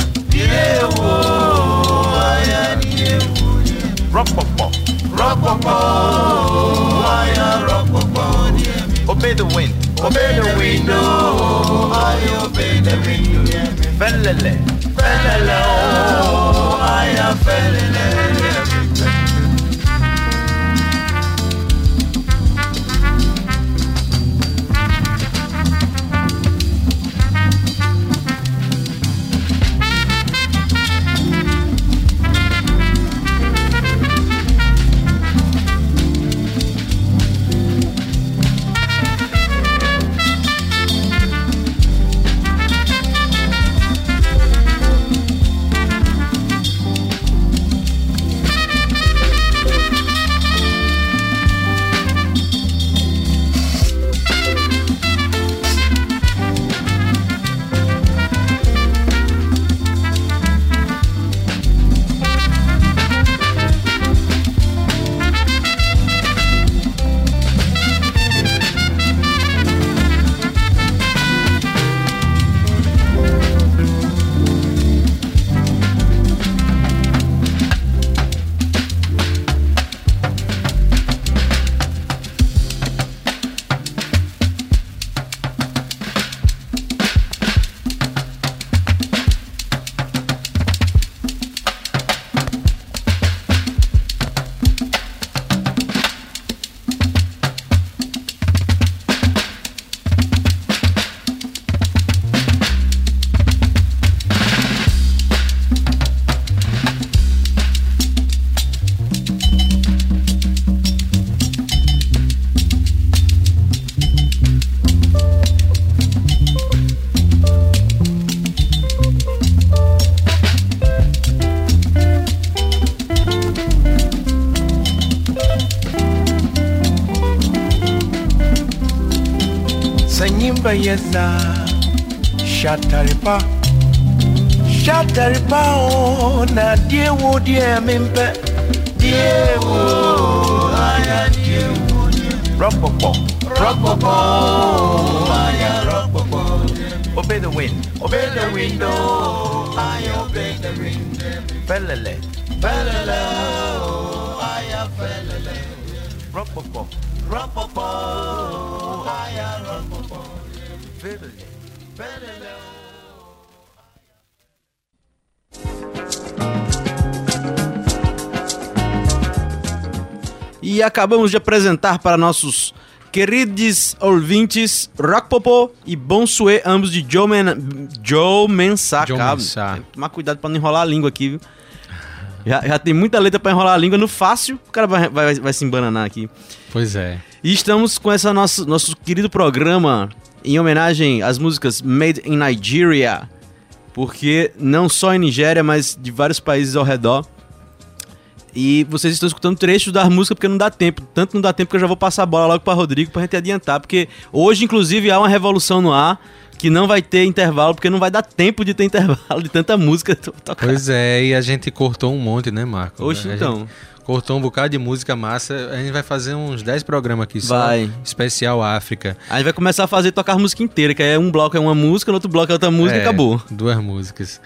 obey the wind. obey the wind ooo obey the wind ni emi. fẹlẹlẹ fẹlẹlẹ ooo. Yeah, me acabamos de apresentar para nossos queridos ouvintes Rock Popô e Bonsuê, ambos de Joe, Men Joe Mensah. Joe. Mensah. Tem que Tomar cuidado pra não enrolar a língua aqui, viu? Já, já tem muita letra pra enrolar a língua no fácil, o cara vai, vai, vai se embananar aqui. Pois é. E estamos com esse nosso, nosso querido programa em homenagem às músicas Made in Nigeria, porque não só em Nigéria, mas de vários países ao redor. E vocês estão escutando trechos da música porque não dá tempo. Tanto não dá tempo que eu já vou passar a bola logo para Rodrigo pra gente adiantar, porque hoje inclusive há uma revolução no ar que não vai ter intervalo, porque não vai dar tempo de ter intervalo de tanta música <laughs> to- tocar. Pois é, e a gente cortou um monte, né, Marco? A então. cortou um bocado de música massa. A gente vai fazer uns 10 programas aqui só. Vai. Especial África. A gente vai começar a fazer tocar música inteira, que aí um bloco é uma música, no outro bloco é outra música e É, acabou. Duas músicas.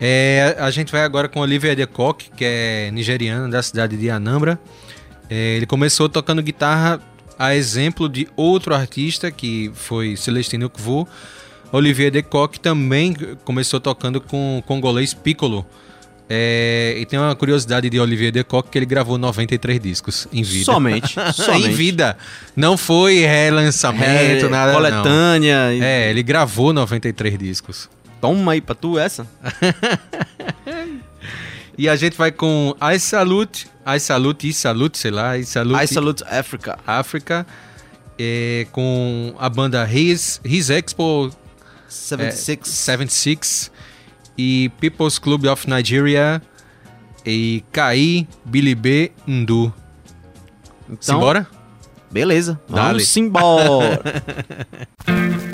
É, a gente vai agora com Olivia de Kock, que é nigeriano da cidade de Anambra. É, ele começou tocando guitarra a exemplo de outro artista que foi Celestino Kvu. Olivier de Kock também começou tocando com o congolês Piccolo. É, e tem uma curiosidade de Olivier de Kock que ele gravou 93 discos em vida. Somente. <laughs> somente. em vida. Não foi relançamento, É, nada. não. Coletânea. e- É, ele gravou 93 discos. Toma aí pra tu essa. E a gente vai com I Salute, I Salute, I Salute, sei lá, I Salute, I Salute Africa. África, é, com a banda His, His Expo 76. 76 e People's Club of Nigeria e Kai, Billy B, Ndu. Então, Simbora? Beleza. Dale. Vamos embora. <laughs>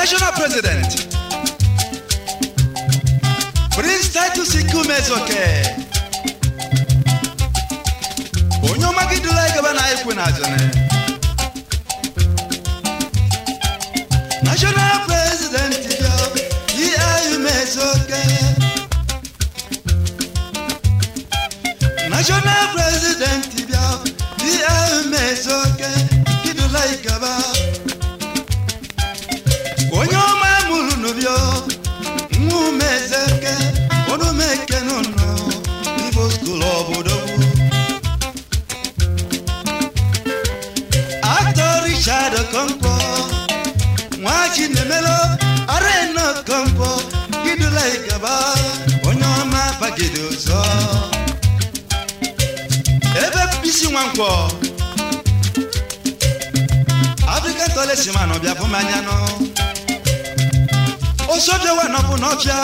national president, Prince Titus Ikumezoke, onye ọma gị dula anyị gaba National president ihe anyị mezoke National president ịgaba onye ọma bagide ọzọ ebe bisi nwa nkwọ afrịka tọlesi ma nọbịa bụ manya nọ osodiowa nọbụ n'ọfịa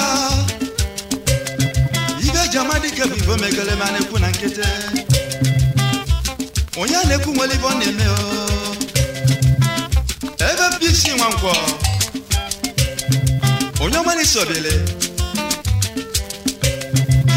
ibe ji ọma dịka bụ ibo megele ma na-ekwu na nkịtị onye na-ekwu nwere ibe ọ na-eme o. Ebe bisi nwa nkwọ onye ọma na-esobele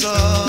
sun.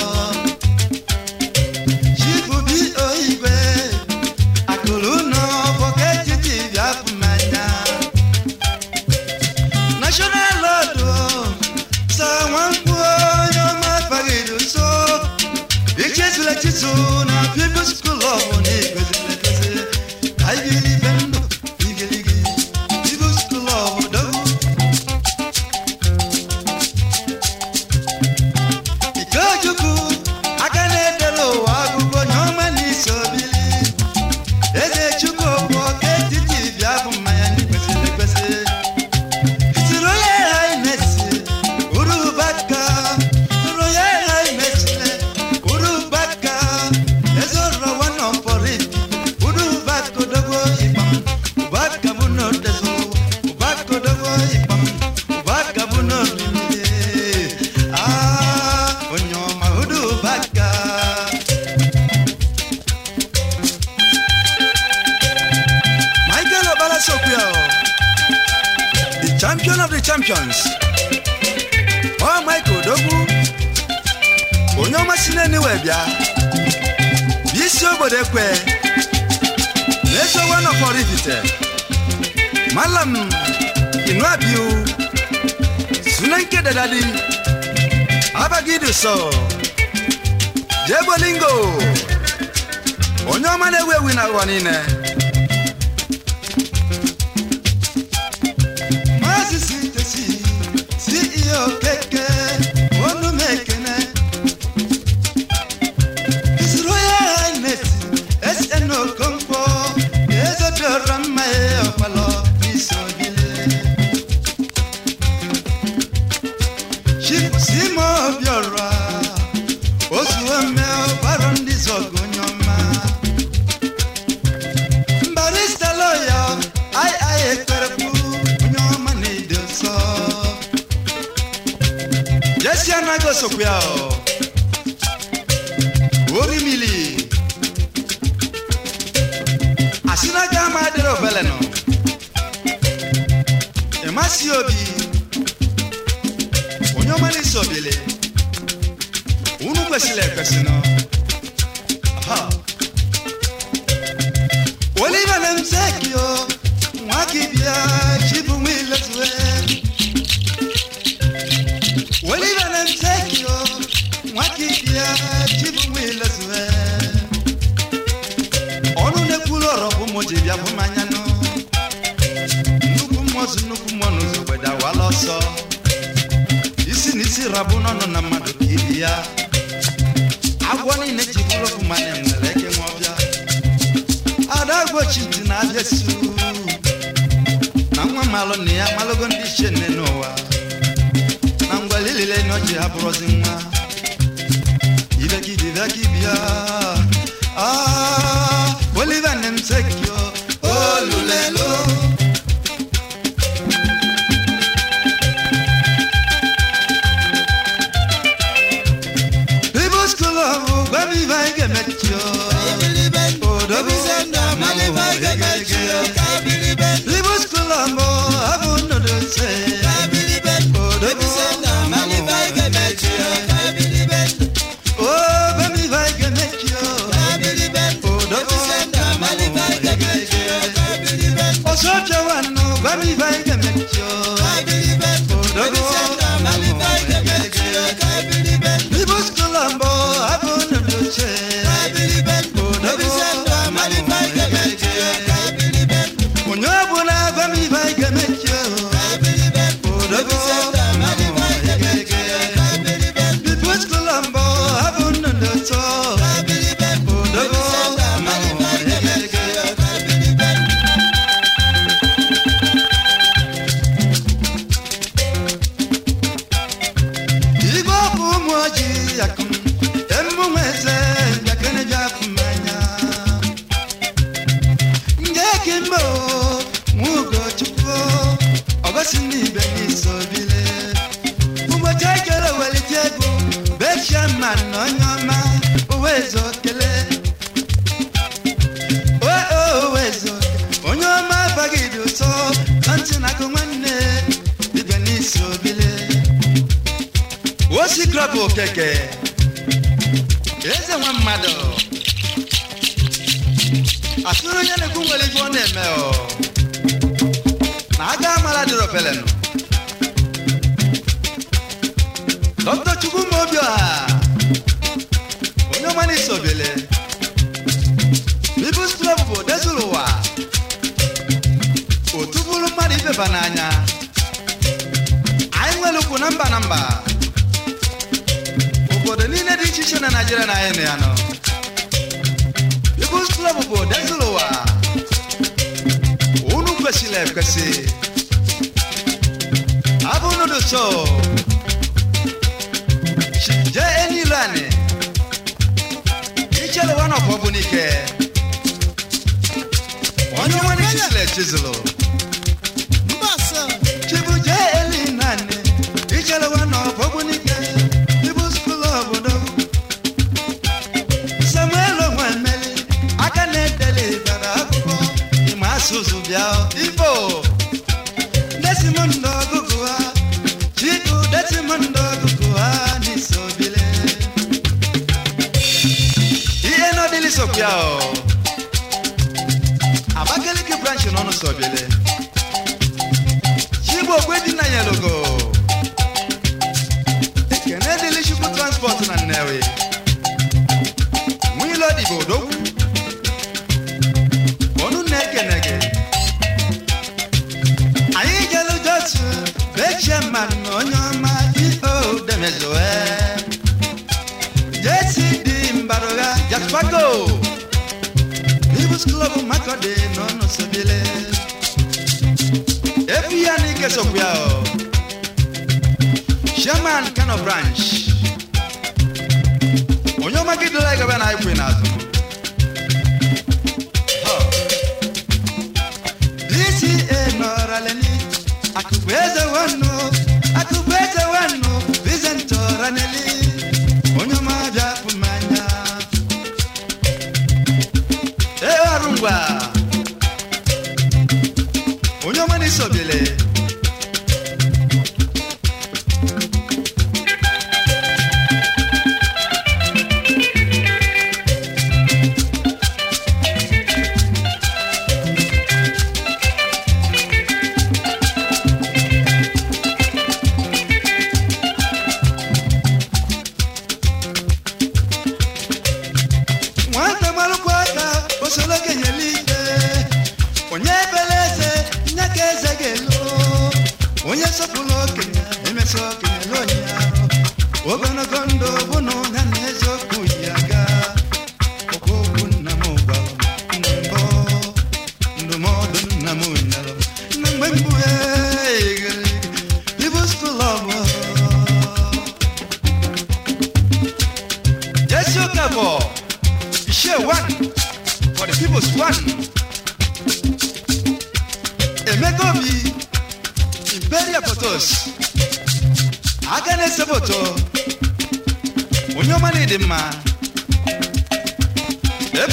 olùlẹ̀ ló. Family.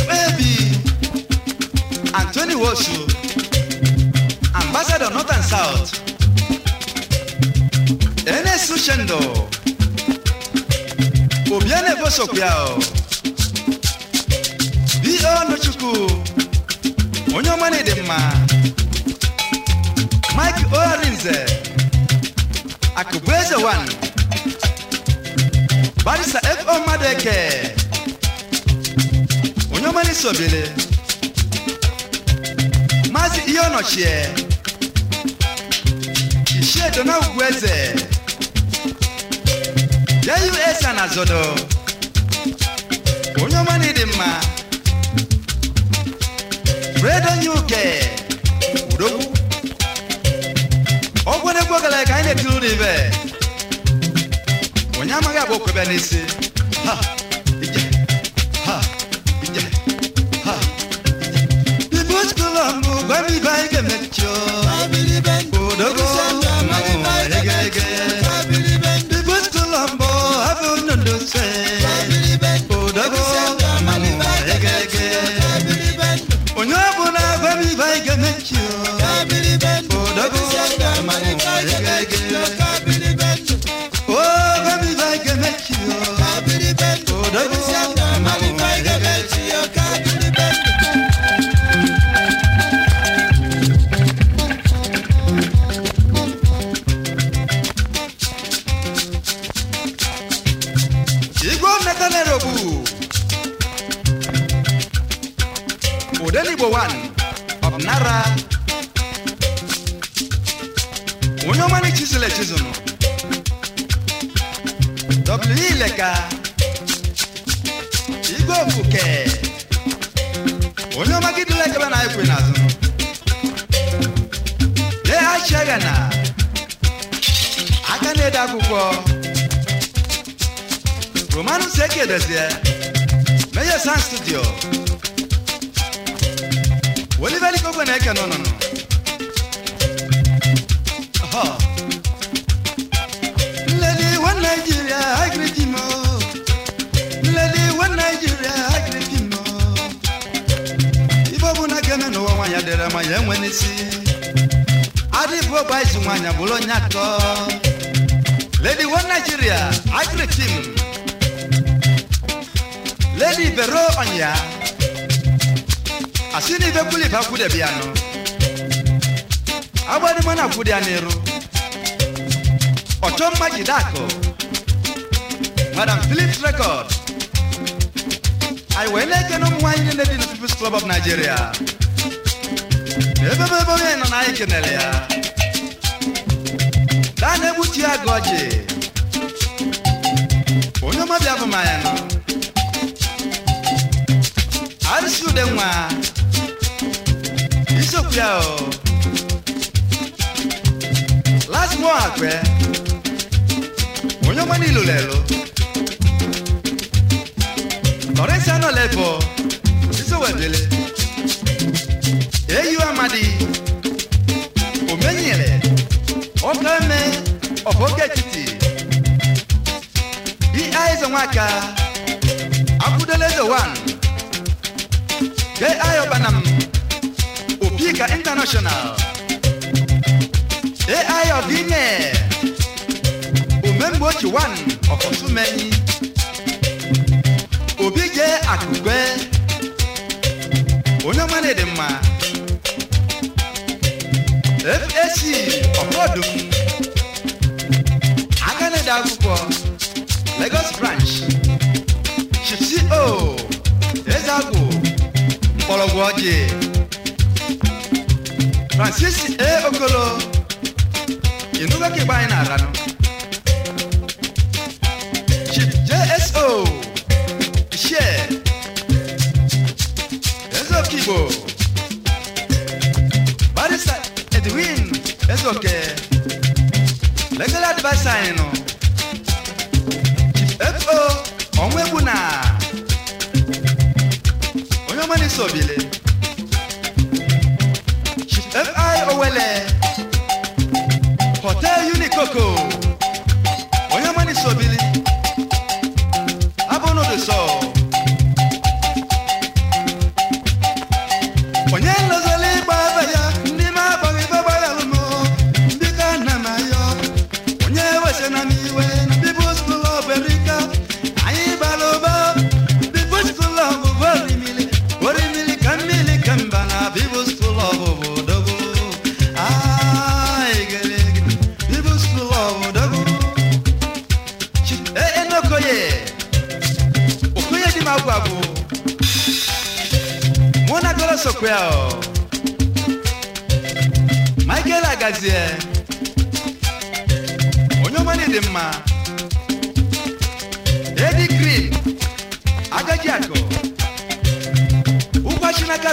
baby. Anthony Walshu, ambassador north and south. Enes Uchendo Obiane Bosopiao. B.O. Nochukwu Onyomane ọma na-ede mma Mike Orinze Akụbụeze 1 Barisa F.O. Madeke Emeli Sobele Maazị ihe ọnọchie Ishiedona Ugwueze JUS na Zodo. Onye ọma dị mma Redonye Uke Udogwu ogwedegwu gara ka anyị na-etiri ụlọ ibe onye amaghị agba okwebe n'isi. Ha.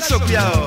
Sokbiao.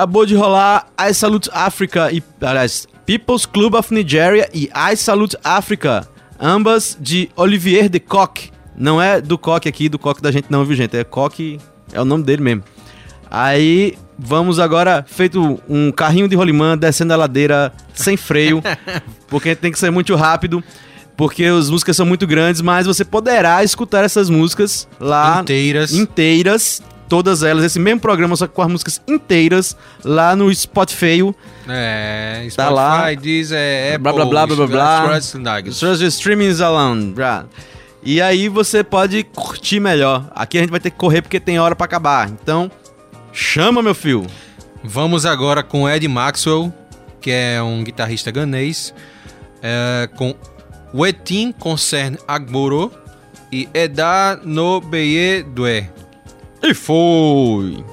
Acabou de rolar I Salute Africa e, aliás, People's Club of Nigeria e I Salute Africa, ambas de Olivier de Kock. Não é do Kock aqui, do Kock da gente não, viu gente? É Kock, é o nome dele mesmo. Aí vamos agora, feito um carrinho de rolimã, descendo a ladeira sem freio, <laughs> porque tem que ser muito rápido, porque as músicas são muito grandes, mas você poderá escutar essas músicas lá Inteiras. inteiras, todas elas, esse mesmo programa, só com as músicas inteiras, lá no Spotify. É, Spotify, Tá lá. diz é, Blá, blá, blá, blá, blá, blá. blá. Streamings alone. brá. E aí você pode curtir melhor. Aqui a gente vai ter que correr porque tem hora pra acabar. Então, chama meu filho. Vamos agora com Ed Maxwell, que é um guitarrista ganês, é, com Wetin Concern Agboro e Eda no Beye Due. E foi.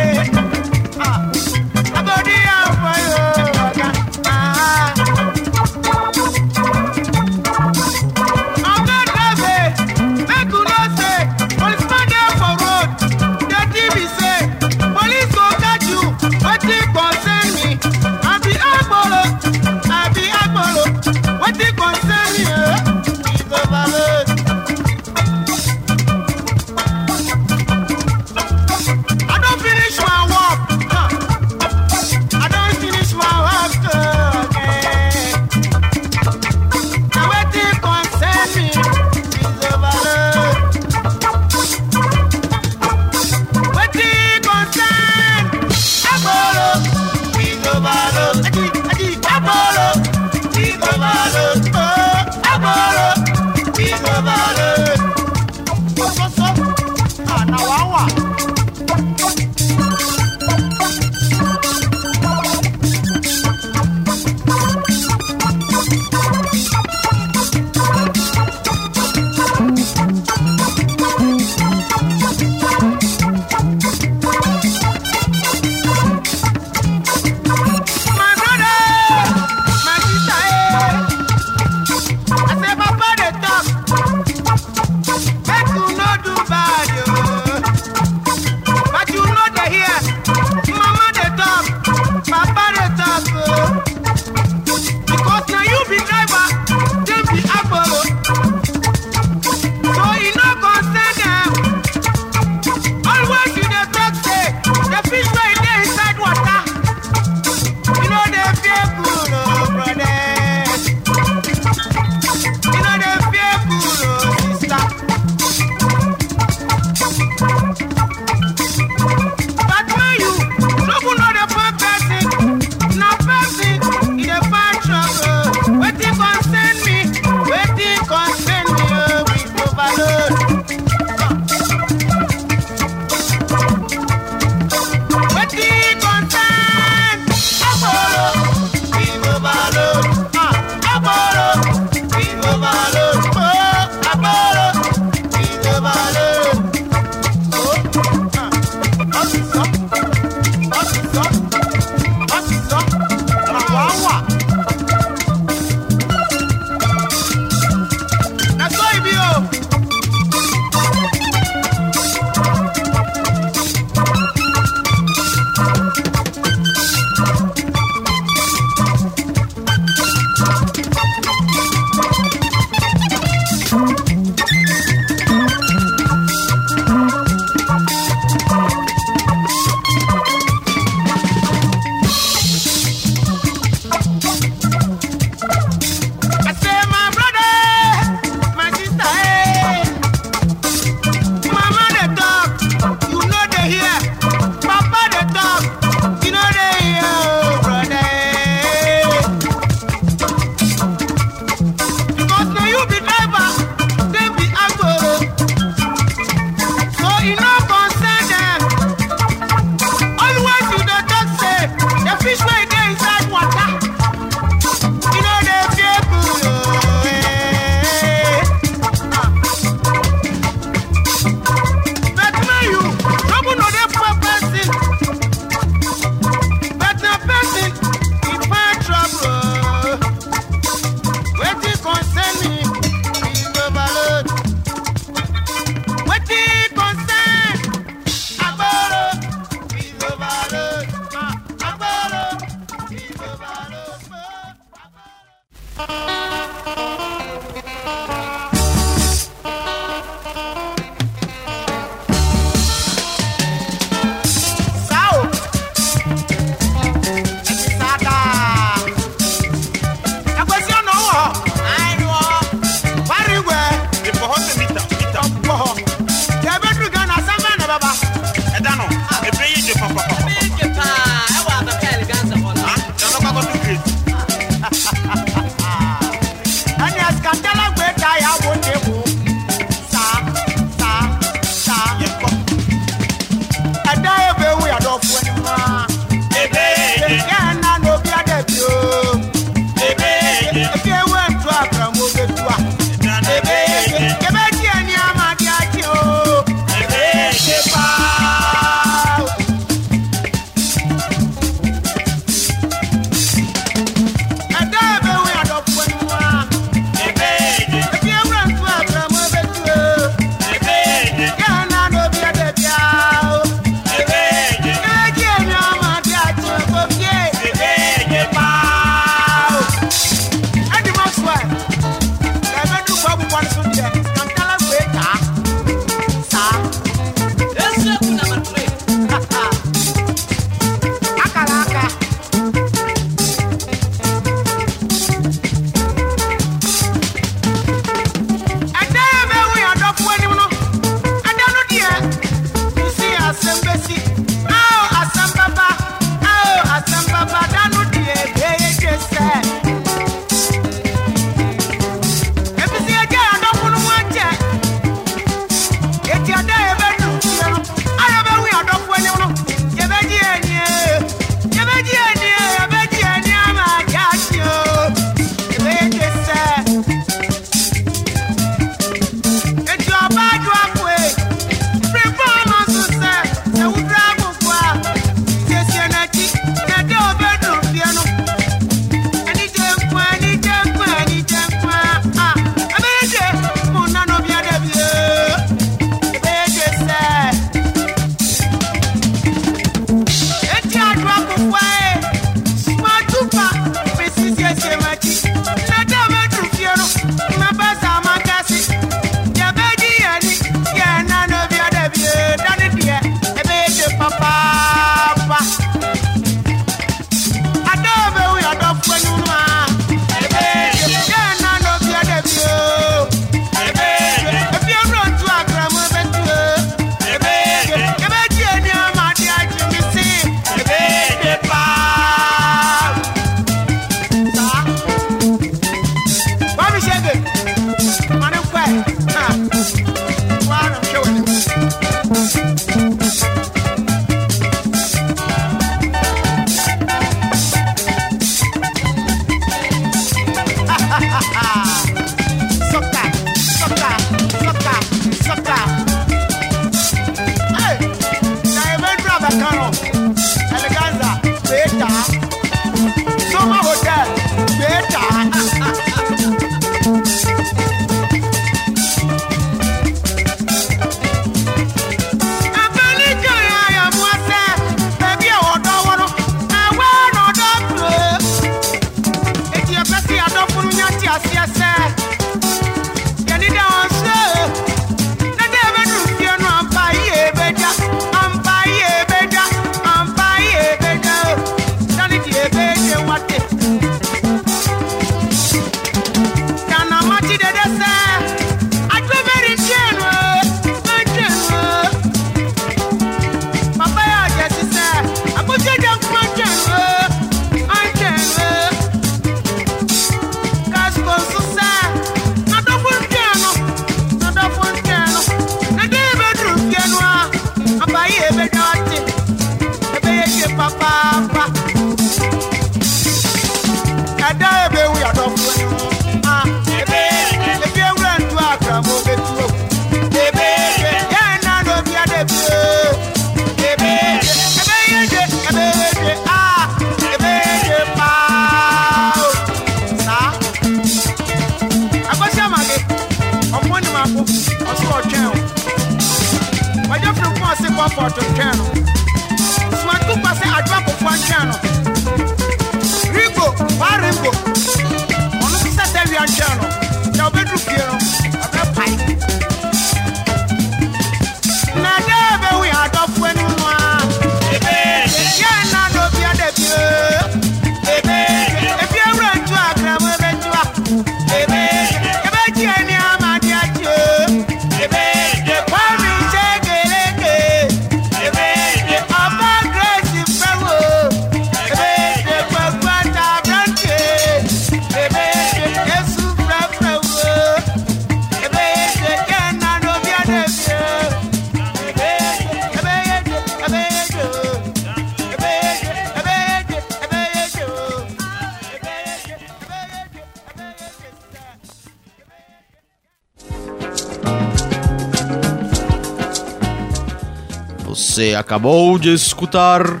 Acabou de escutar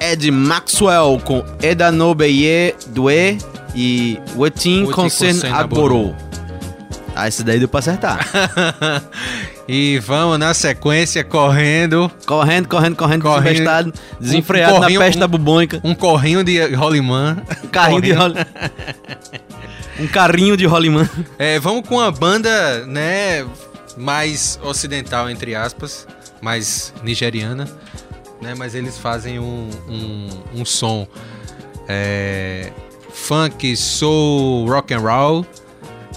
Ed Maxwell com Eda no Beye Due e Wetin Concern Agborou. Ah, esse daí deu pra acertar. <laughs> E vamos na sequência correndo. correndo, correndo, correndo, Correndo. desinvestado, desenfreado Um na peste um- bubônica. Um corrinho de rolimã. Um carrinho de. <laughs> Um carrinho de rolimã. É, vamos com uma banda, né, mais ocidental, entre aspas, mais nigeriana, né, mas eles fazem um, um, um som é, funk, soul, rock and roll,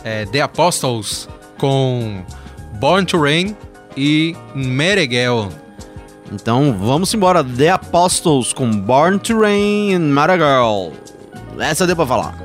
é, The Apostles com Born to Rain e Meregel. Então vamos embora. The Apostles com Born to Rain Mara Girl. Essa deu pra falar.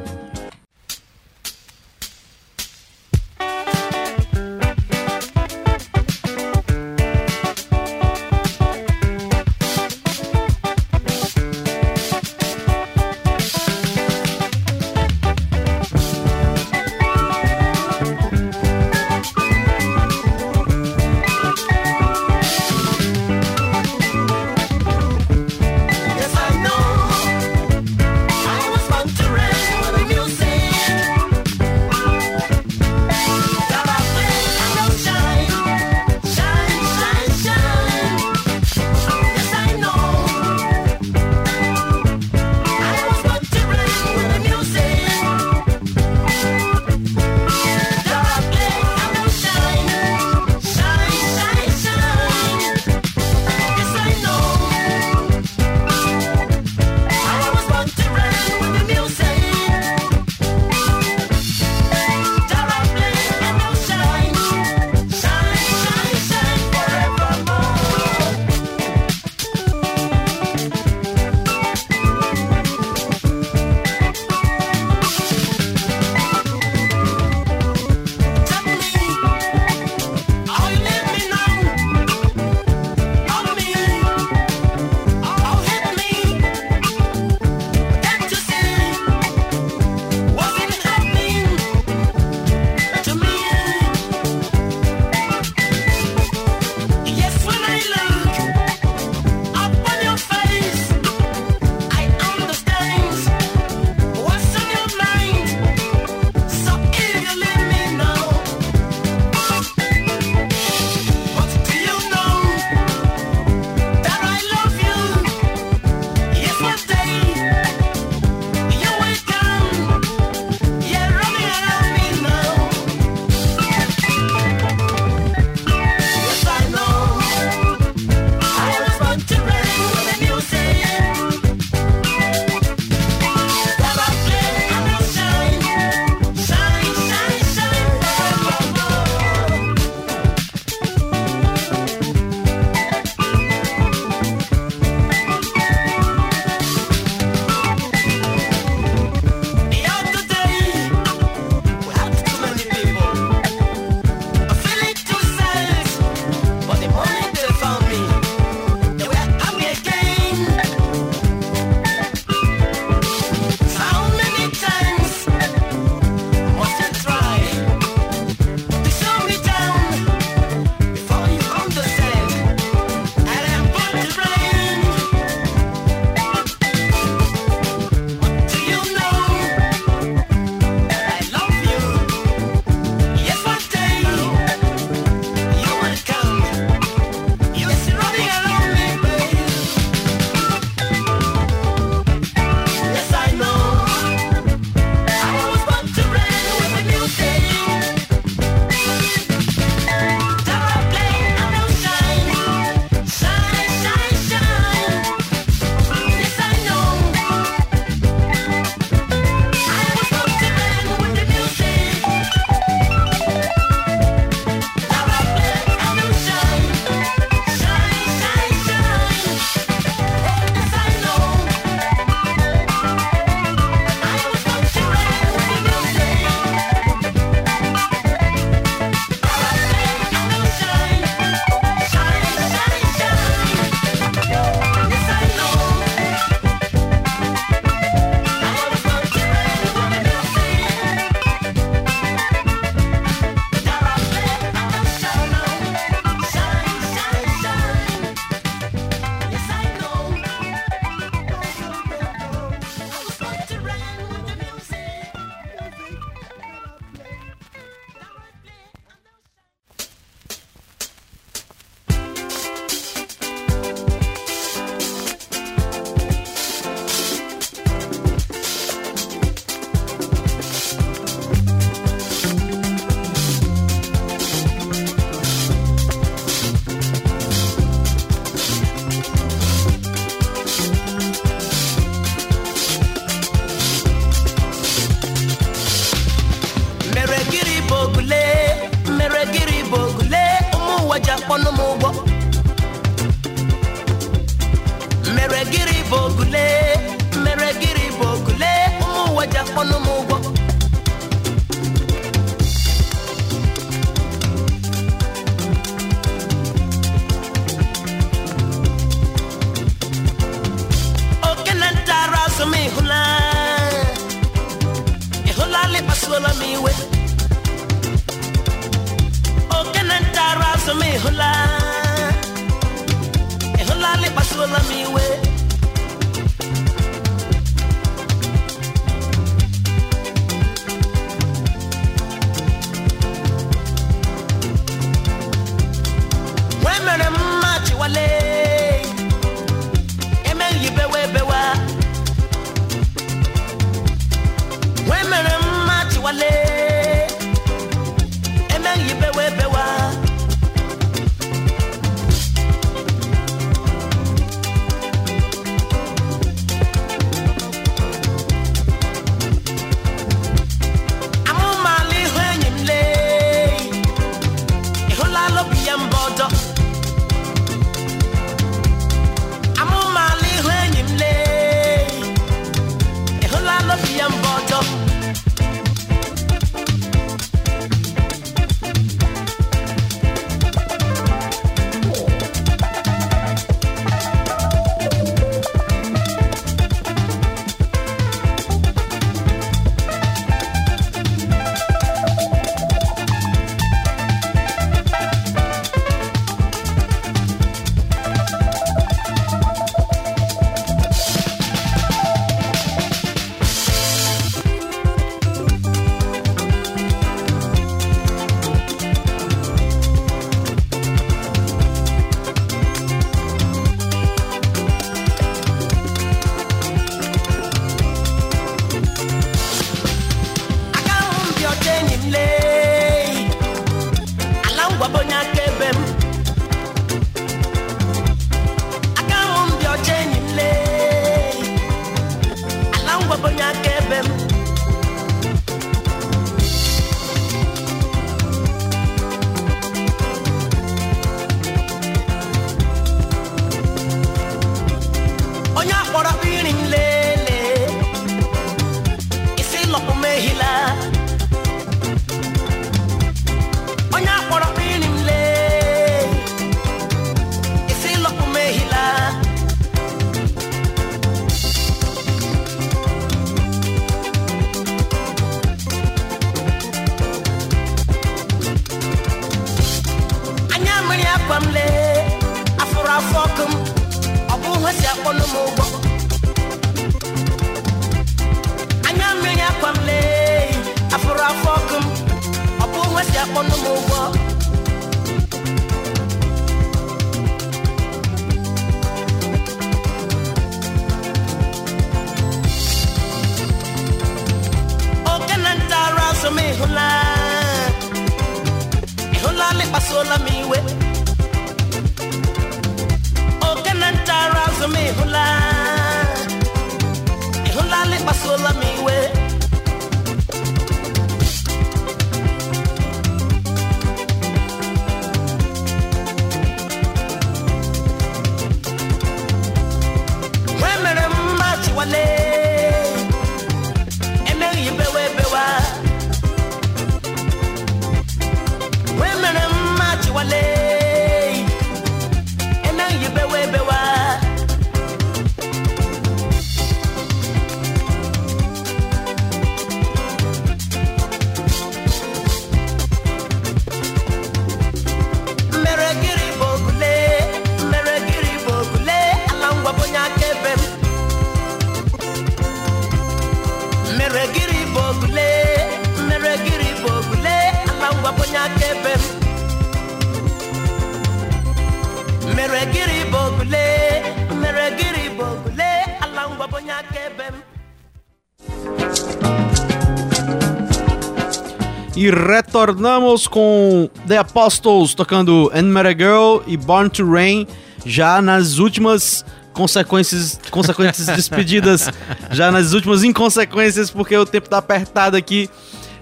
E retornamos com The Apostles tocando And Met Girl e Born to Rain já nas últimas consequências, consequências <laughs> despedidas, já nas últimas inconsequências, porque o tempo tá apertado aqui.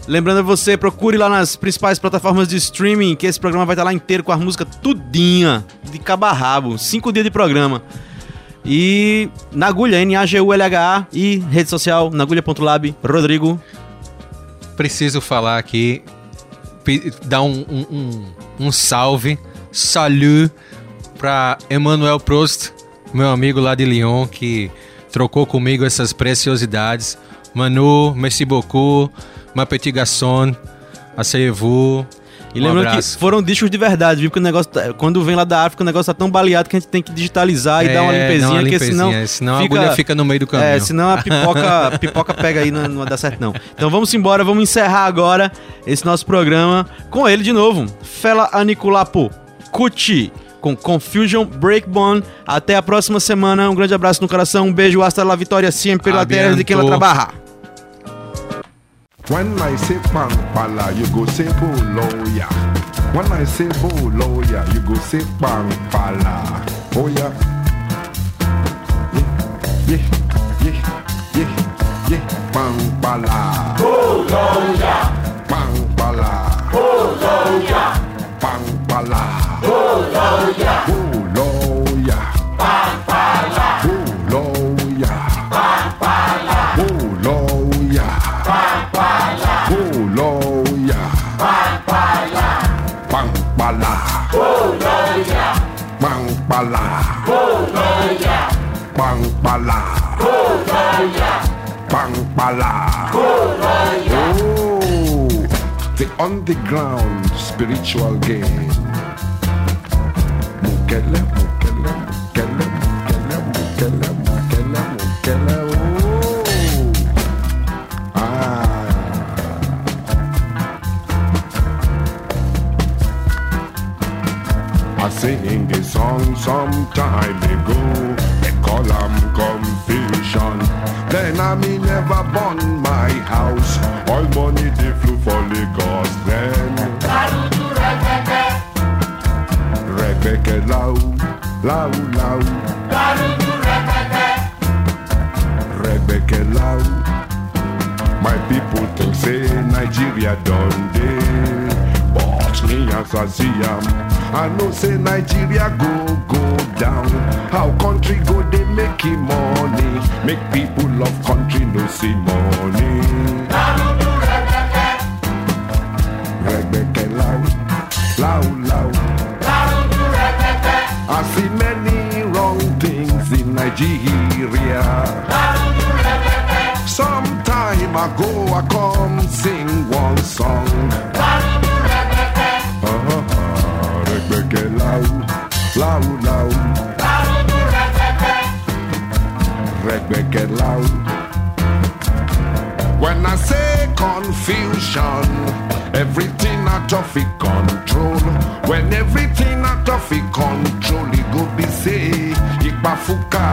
Lembrando você, procure lá nas principais plataformas de streaming, que esse programa vai estar tá lá inteiro com a música tudinha, de cabarrabo, cinco dias de programa. E Nagulha, N-A-G-U-L-H-A. E rede social, nagulha.lab. Rodrigo preciso falar aqui, dar um, um, um, um salve, salut para Emmanuel Prost, meu amigo lá de Lyon, que trocou comigo essas preciosidades. Manu, merci beaucoup, ma petite garçon, asseyez-vous. E Um lembrando que foram discos de verdade, viu? Porque o negócio, tá- quando vem lá da África, o negócio tá tão baleado que a gente tem que digitalizar e dar uma É, limpezinha, dá porque senão. senão a agulha fica no meio do caminho. É, senão a pipoca, <laughs> a pipoca pega aí, não, não dar certo não. Então vamos embora, vamos encerrar agora esse nosso programa com ele de novo. Fela Aniculapo, Cuti, com Confusion Breakbone. Até a próxima semana, um grande abraço no coração, um beijo, hasta la vitória sempre la terra de quem la Abianto. When I say Pampala, you go say oh, Boloya. When I say oh, Boloya, you go say Pampala. Oh yeah. Yeah, yeah, yeah, yeah, yeah. Pampala. Boloya. Oh, Pampala. Boloya. Pampala. Boloya. Oh, the underground spiritual game. Mukele, mukele, mukele, mukele, mukele, mukele, mukele. Oh. Ah. I sing a song some time ago. Call confusion. Then I me never burn my house. All money they flew for Lagos. Then Rebecca low, low, low. Rebecca low. My people think say Nigeria done day. I see I know say Nigeria go go down. How country go they make him money? Make people love country no see money. I see many wrong things in Nigeria. Some time ago I come sing one song. laou, laou, laou. Laou do When I say confusion, everything out of control. When everything out of control, it go be say, Ikbafuka.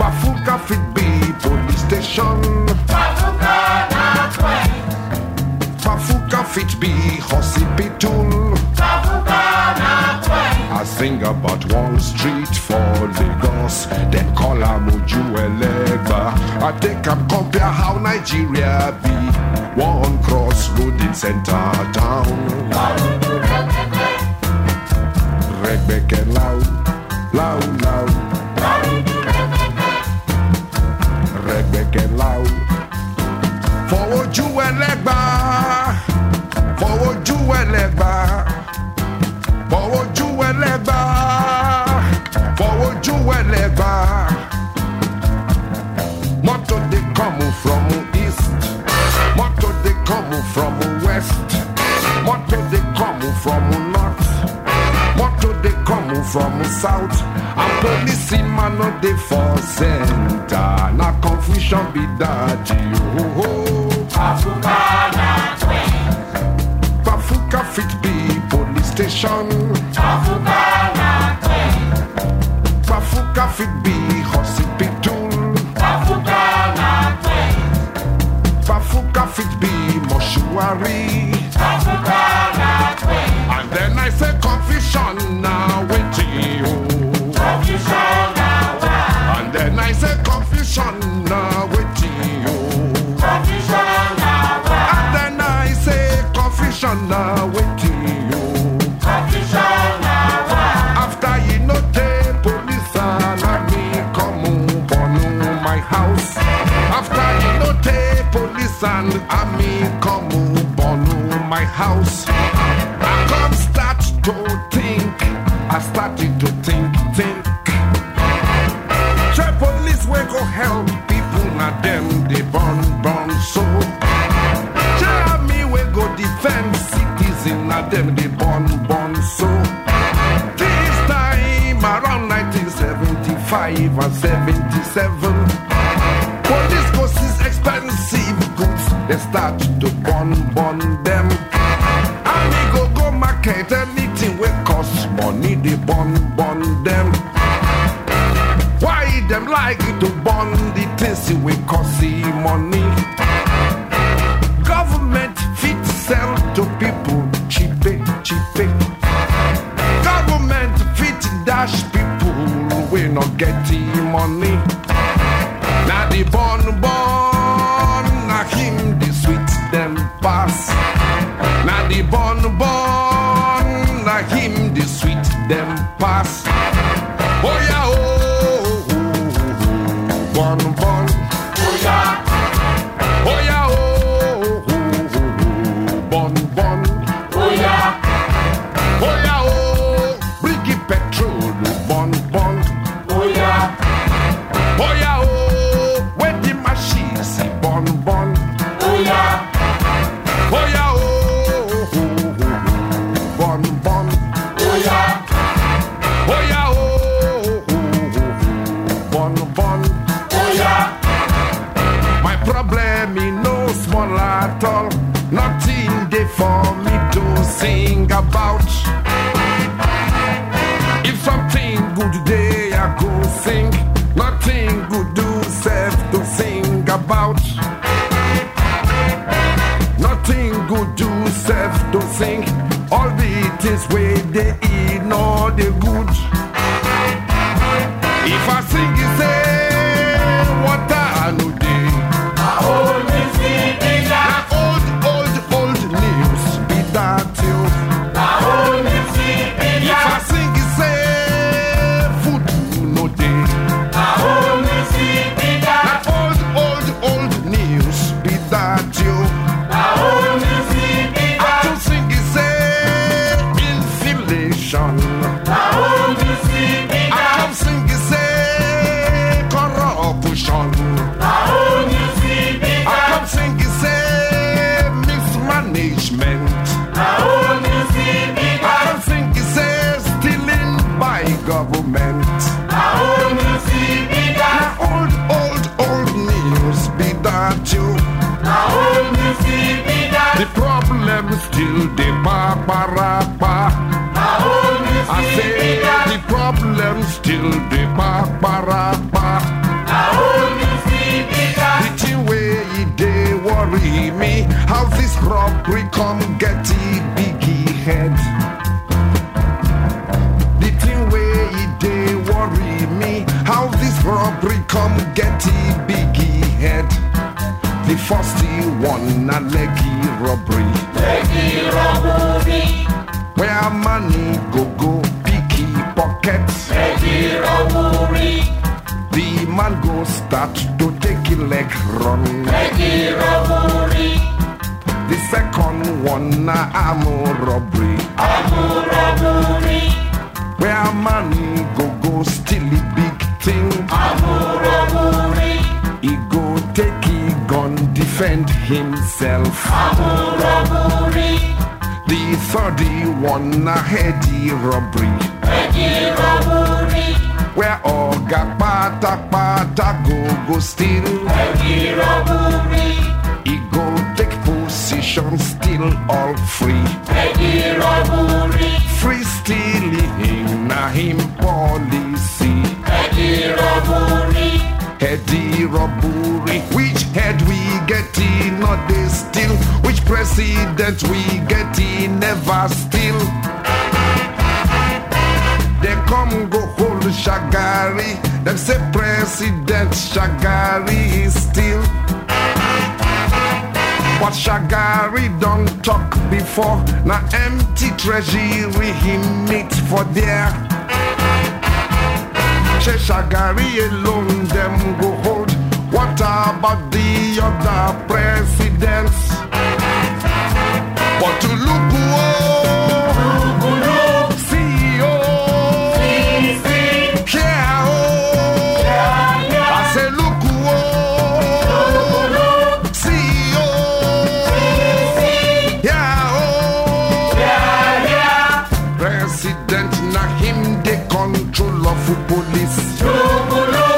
bafuka fit be police station. Hospital. I sing about one street for Lagos, then call am Ojuelegba. I take am compare how Nigeria be. One crossroad in center town. Rebecca loud, loud, loud. Rebecca loud. For Ojuelegba, for Ojuelegba. Ẹlẹ́gbà fọwọ́jú ẹlẹ́gbà. Mọ́tò dey come from east, mọ́tò dey come from west, mọ́tò dey come from north, mọ́tò dey come from south. And police man no dey for center, na confusion be that. Oh, oh. Jamaica fit be police station. Trafuka na kwe. Trafuka fit be hospital. Trafuka na kwe. Trafuka fit be mortuary. Trafuka na kwe. And then I say confusion now with you. Confusion now. And then I say confusion. House. I come start to think. I started to treasury he meet for there. Sheshagari alone them go hold. What about the other president, na him the control of police. Chukulu.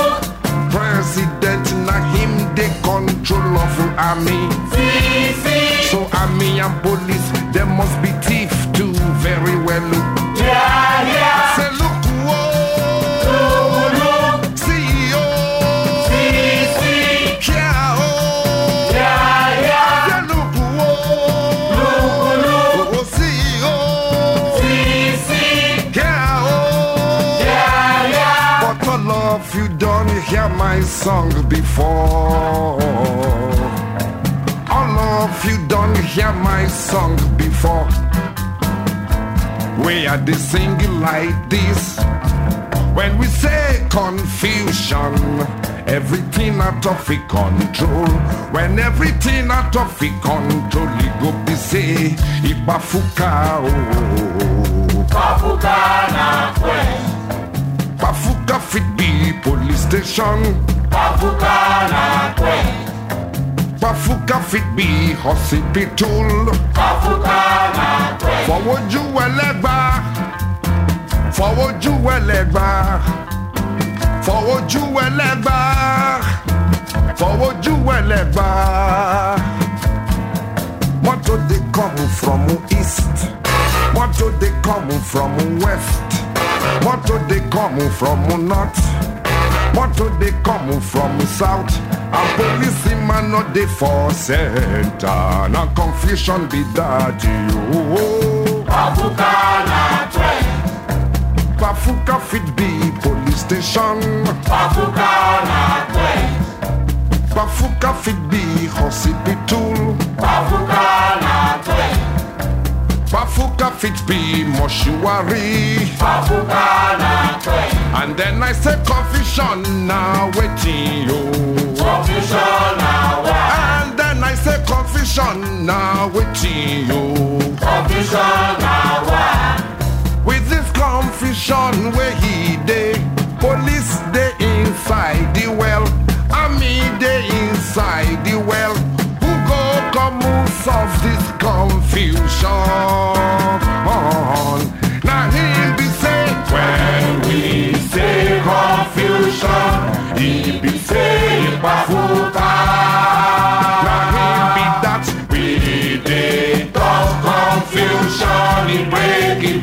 President, na him the control of army. Si, si. So army and police, there must be thief too. Very well. Song before. All of you don't hear my song before. We are the singing like this. When we say confusion, everything out of control. When everything out of control, it go be say, Ibafuka oh. Bafuka na kwe. Bafuka fit be police station. Bafuka na kwe. Bafuka fit be hospital. Bafuka na kwe. Fọwọ́jú ẹlẹ́gbà. Fọwọ́jú ẹlẹ́gbà. Fọwọ́jú ẹlẹ́gbà. Fọwọ́jú ẹlẹ́gbà. Motor dey come from east. Motor dey come from west. Motor dey come from north. But they come from south And policeman not the for center. Now confusion be that you. Pafuka na twe. Pafuka fit be police station. Pafuka na twe. Pafuka fit be hospital. Pafuka na twe. Pafuka fit be mortuary. Pafuka na twe. And then I say confusion now waiting you. Confusion now. And then I say confusion now waiting you. Confusion now. With this confusion where he dey, police dey inside the well, army dey inside the well. Who go come solve this confusion? e pensei pra voltar. Na hip confusion, breaking breaking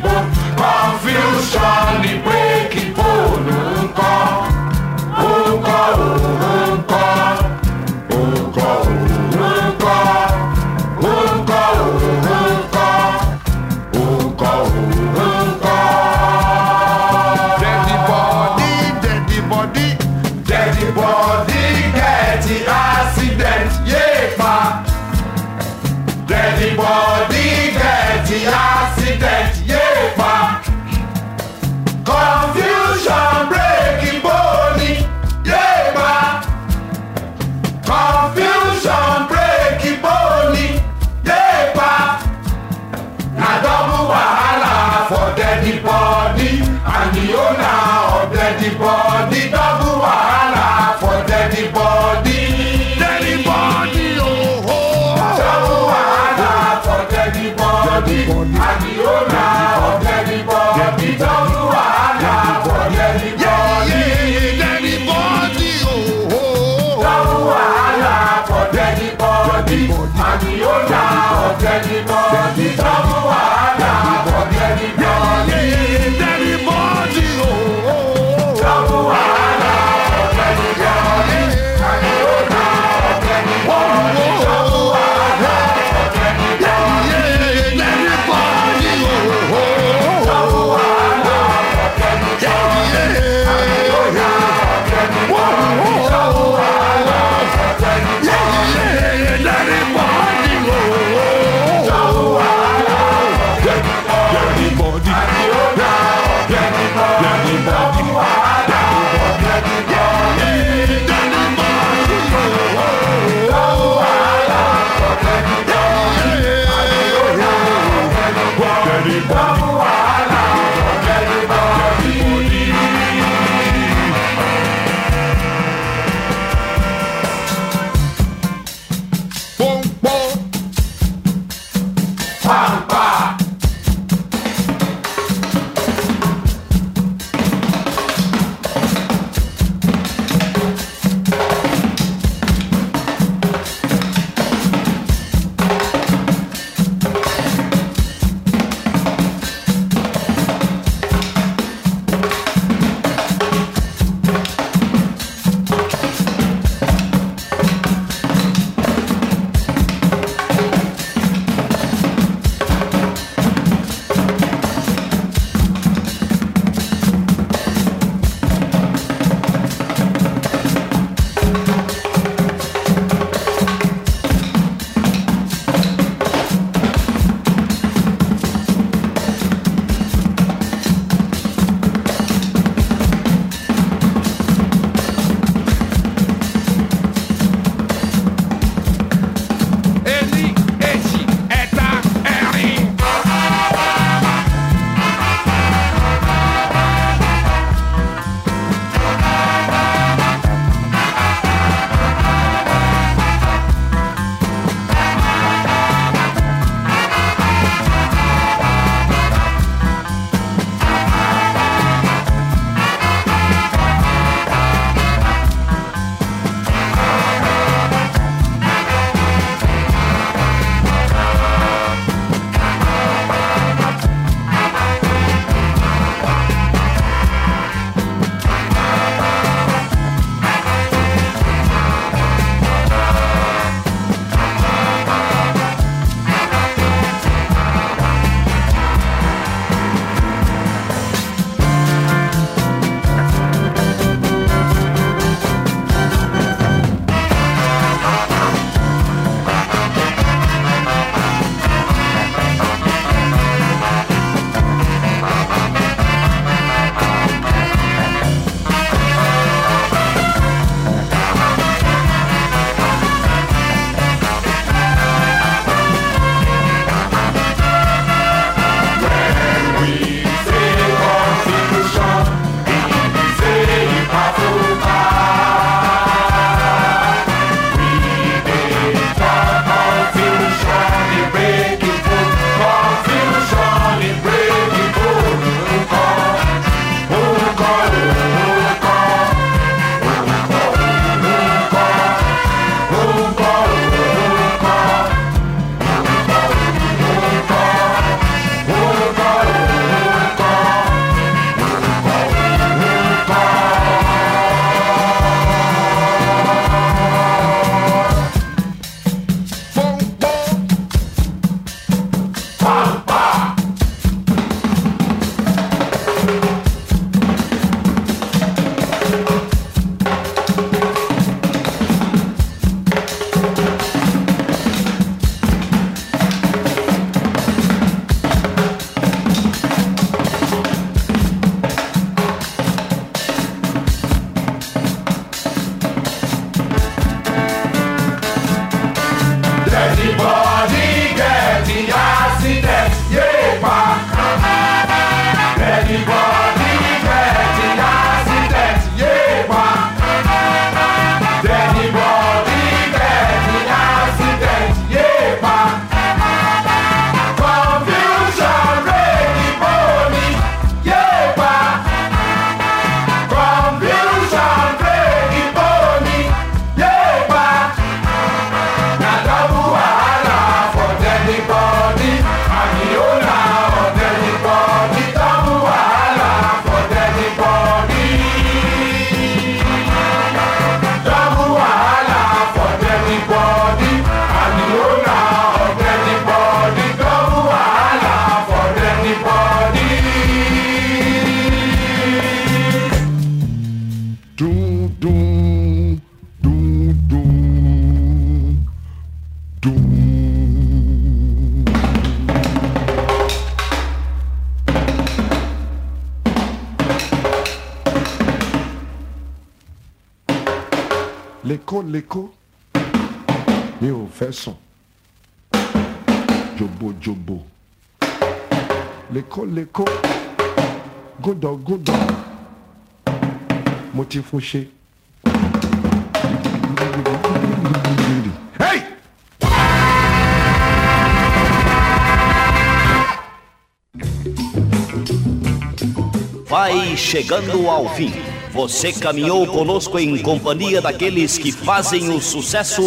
chegando ao fim. Você caminhou conosco em companhia daqueles que fazem o sucesso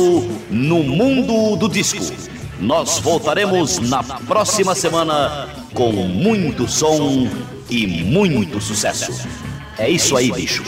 no mundo do disco. Nós voltaremos na próxima semana com muito som e muito sucesso. É isso aí, bicho.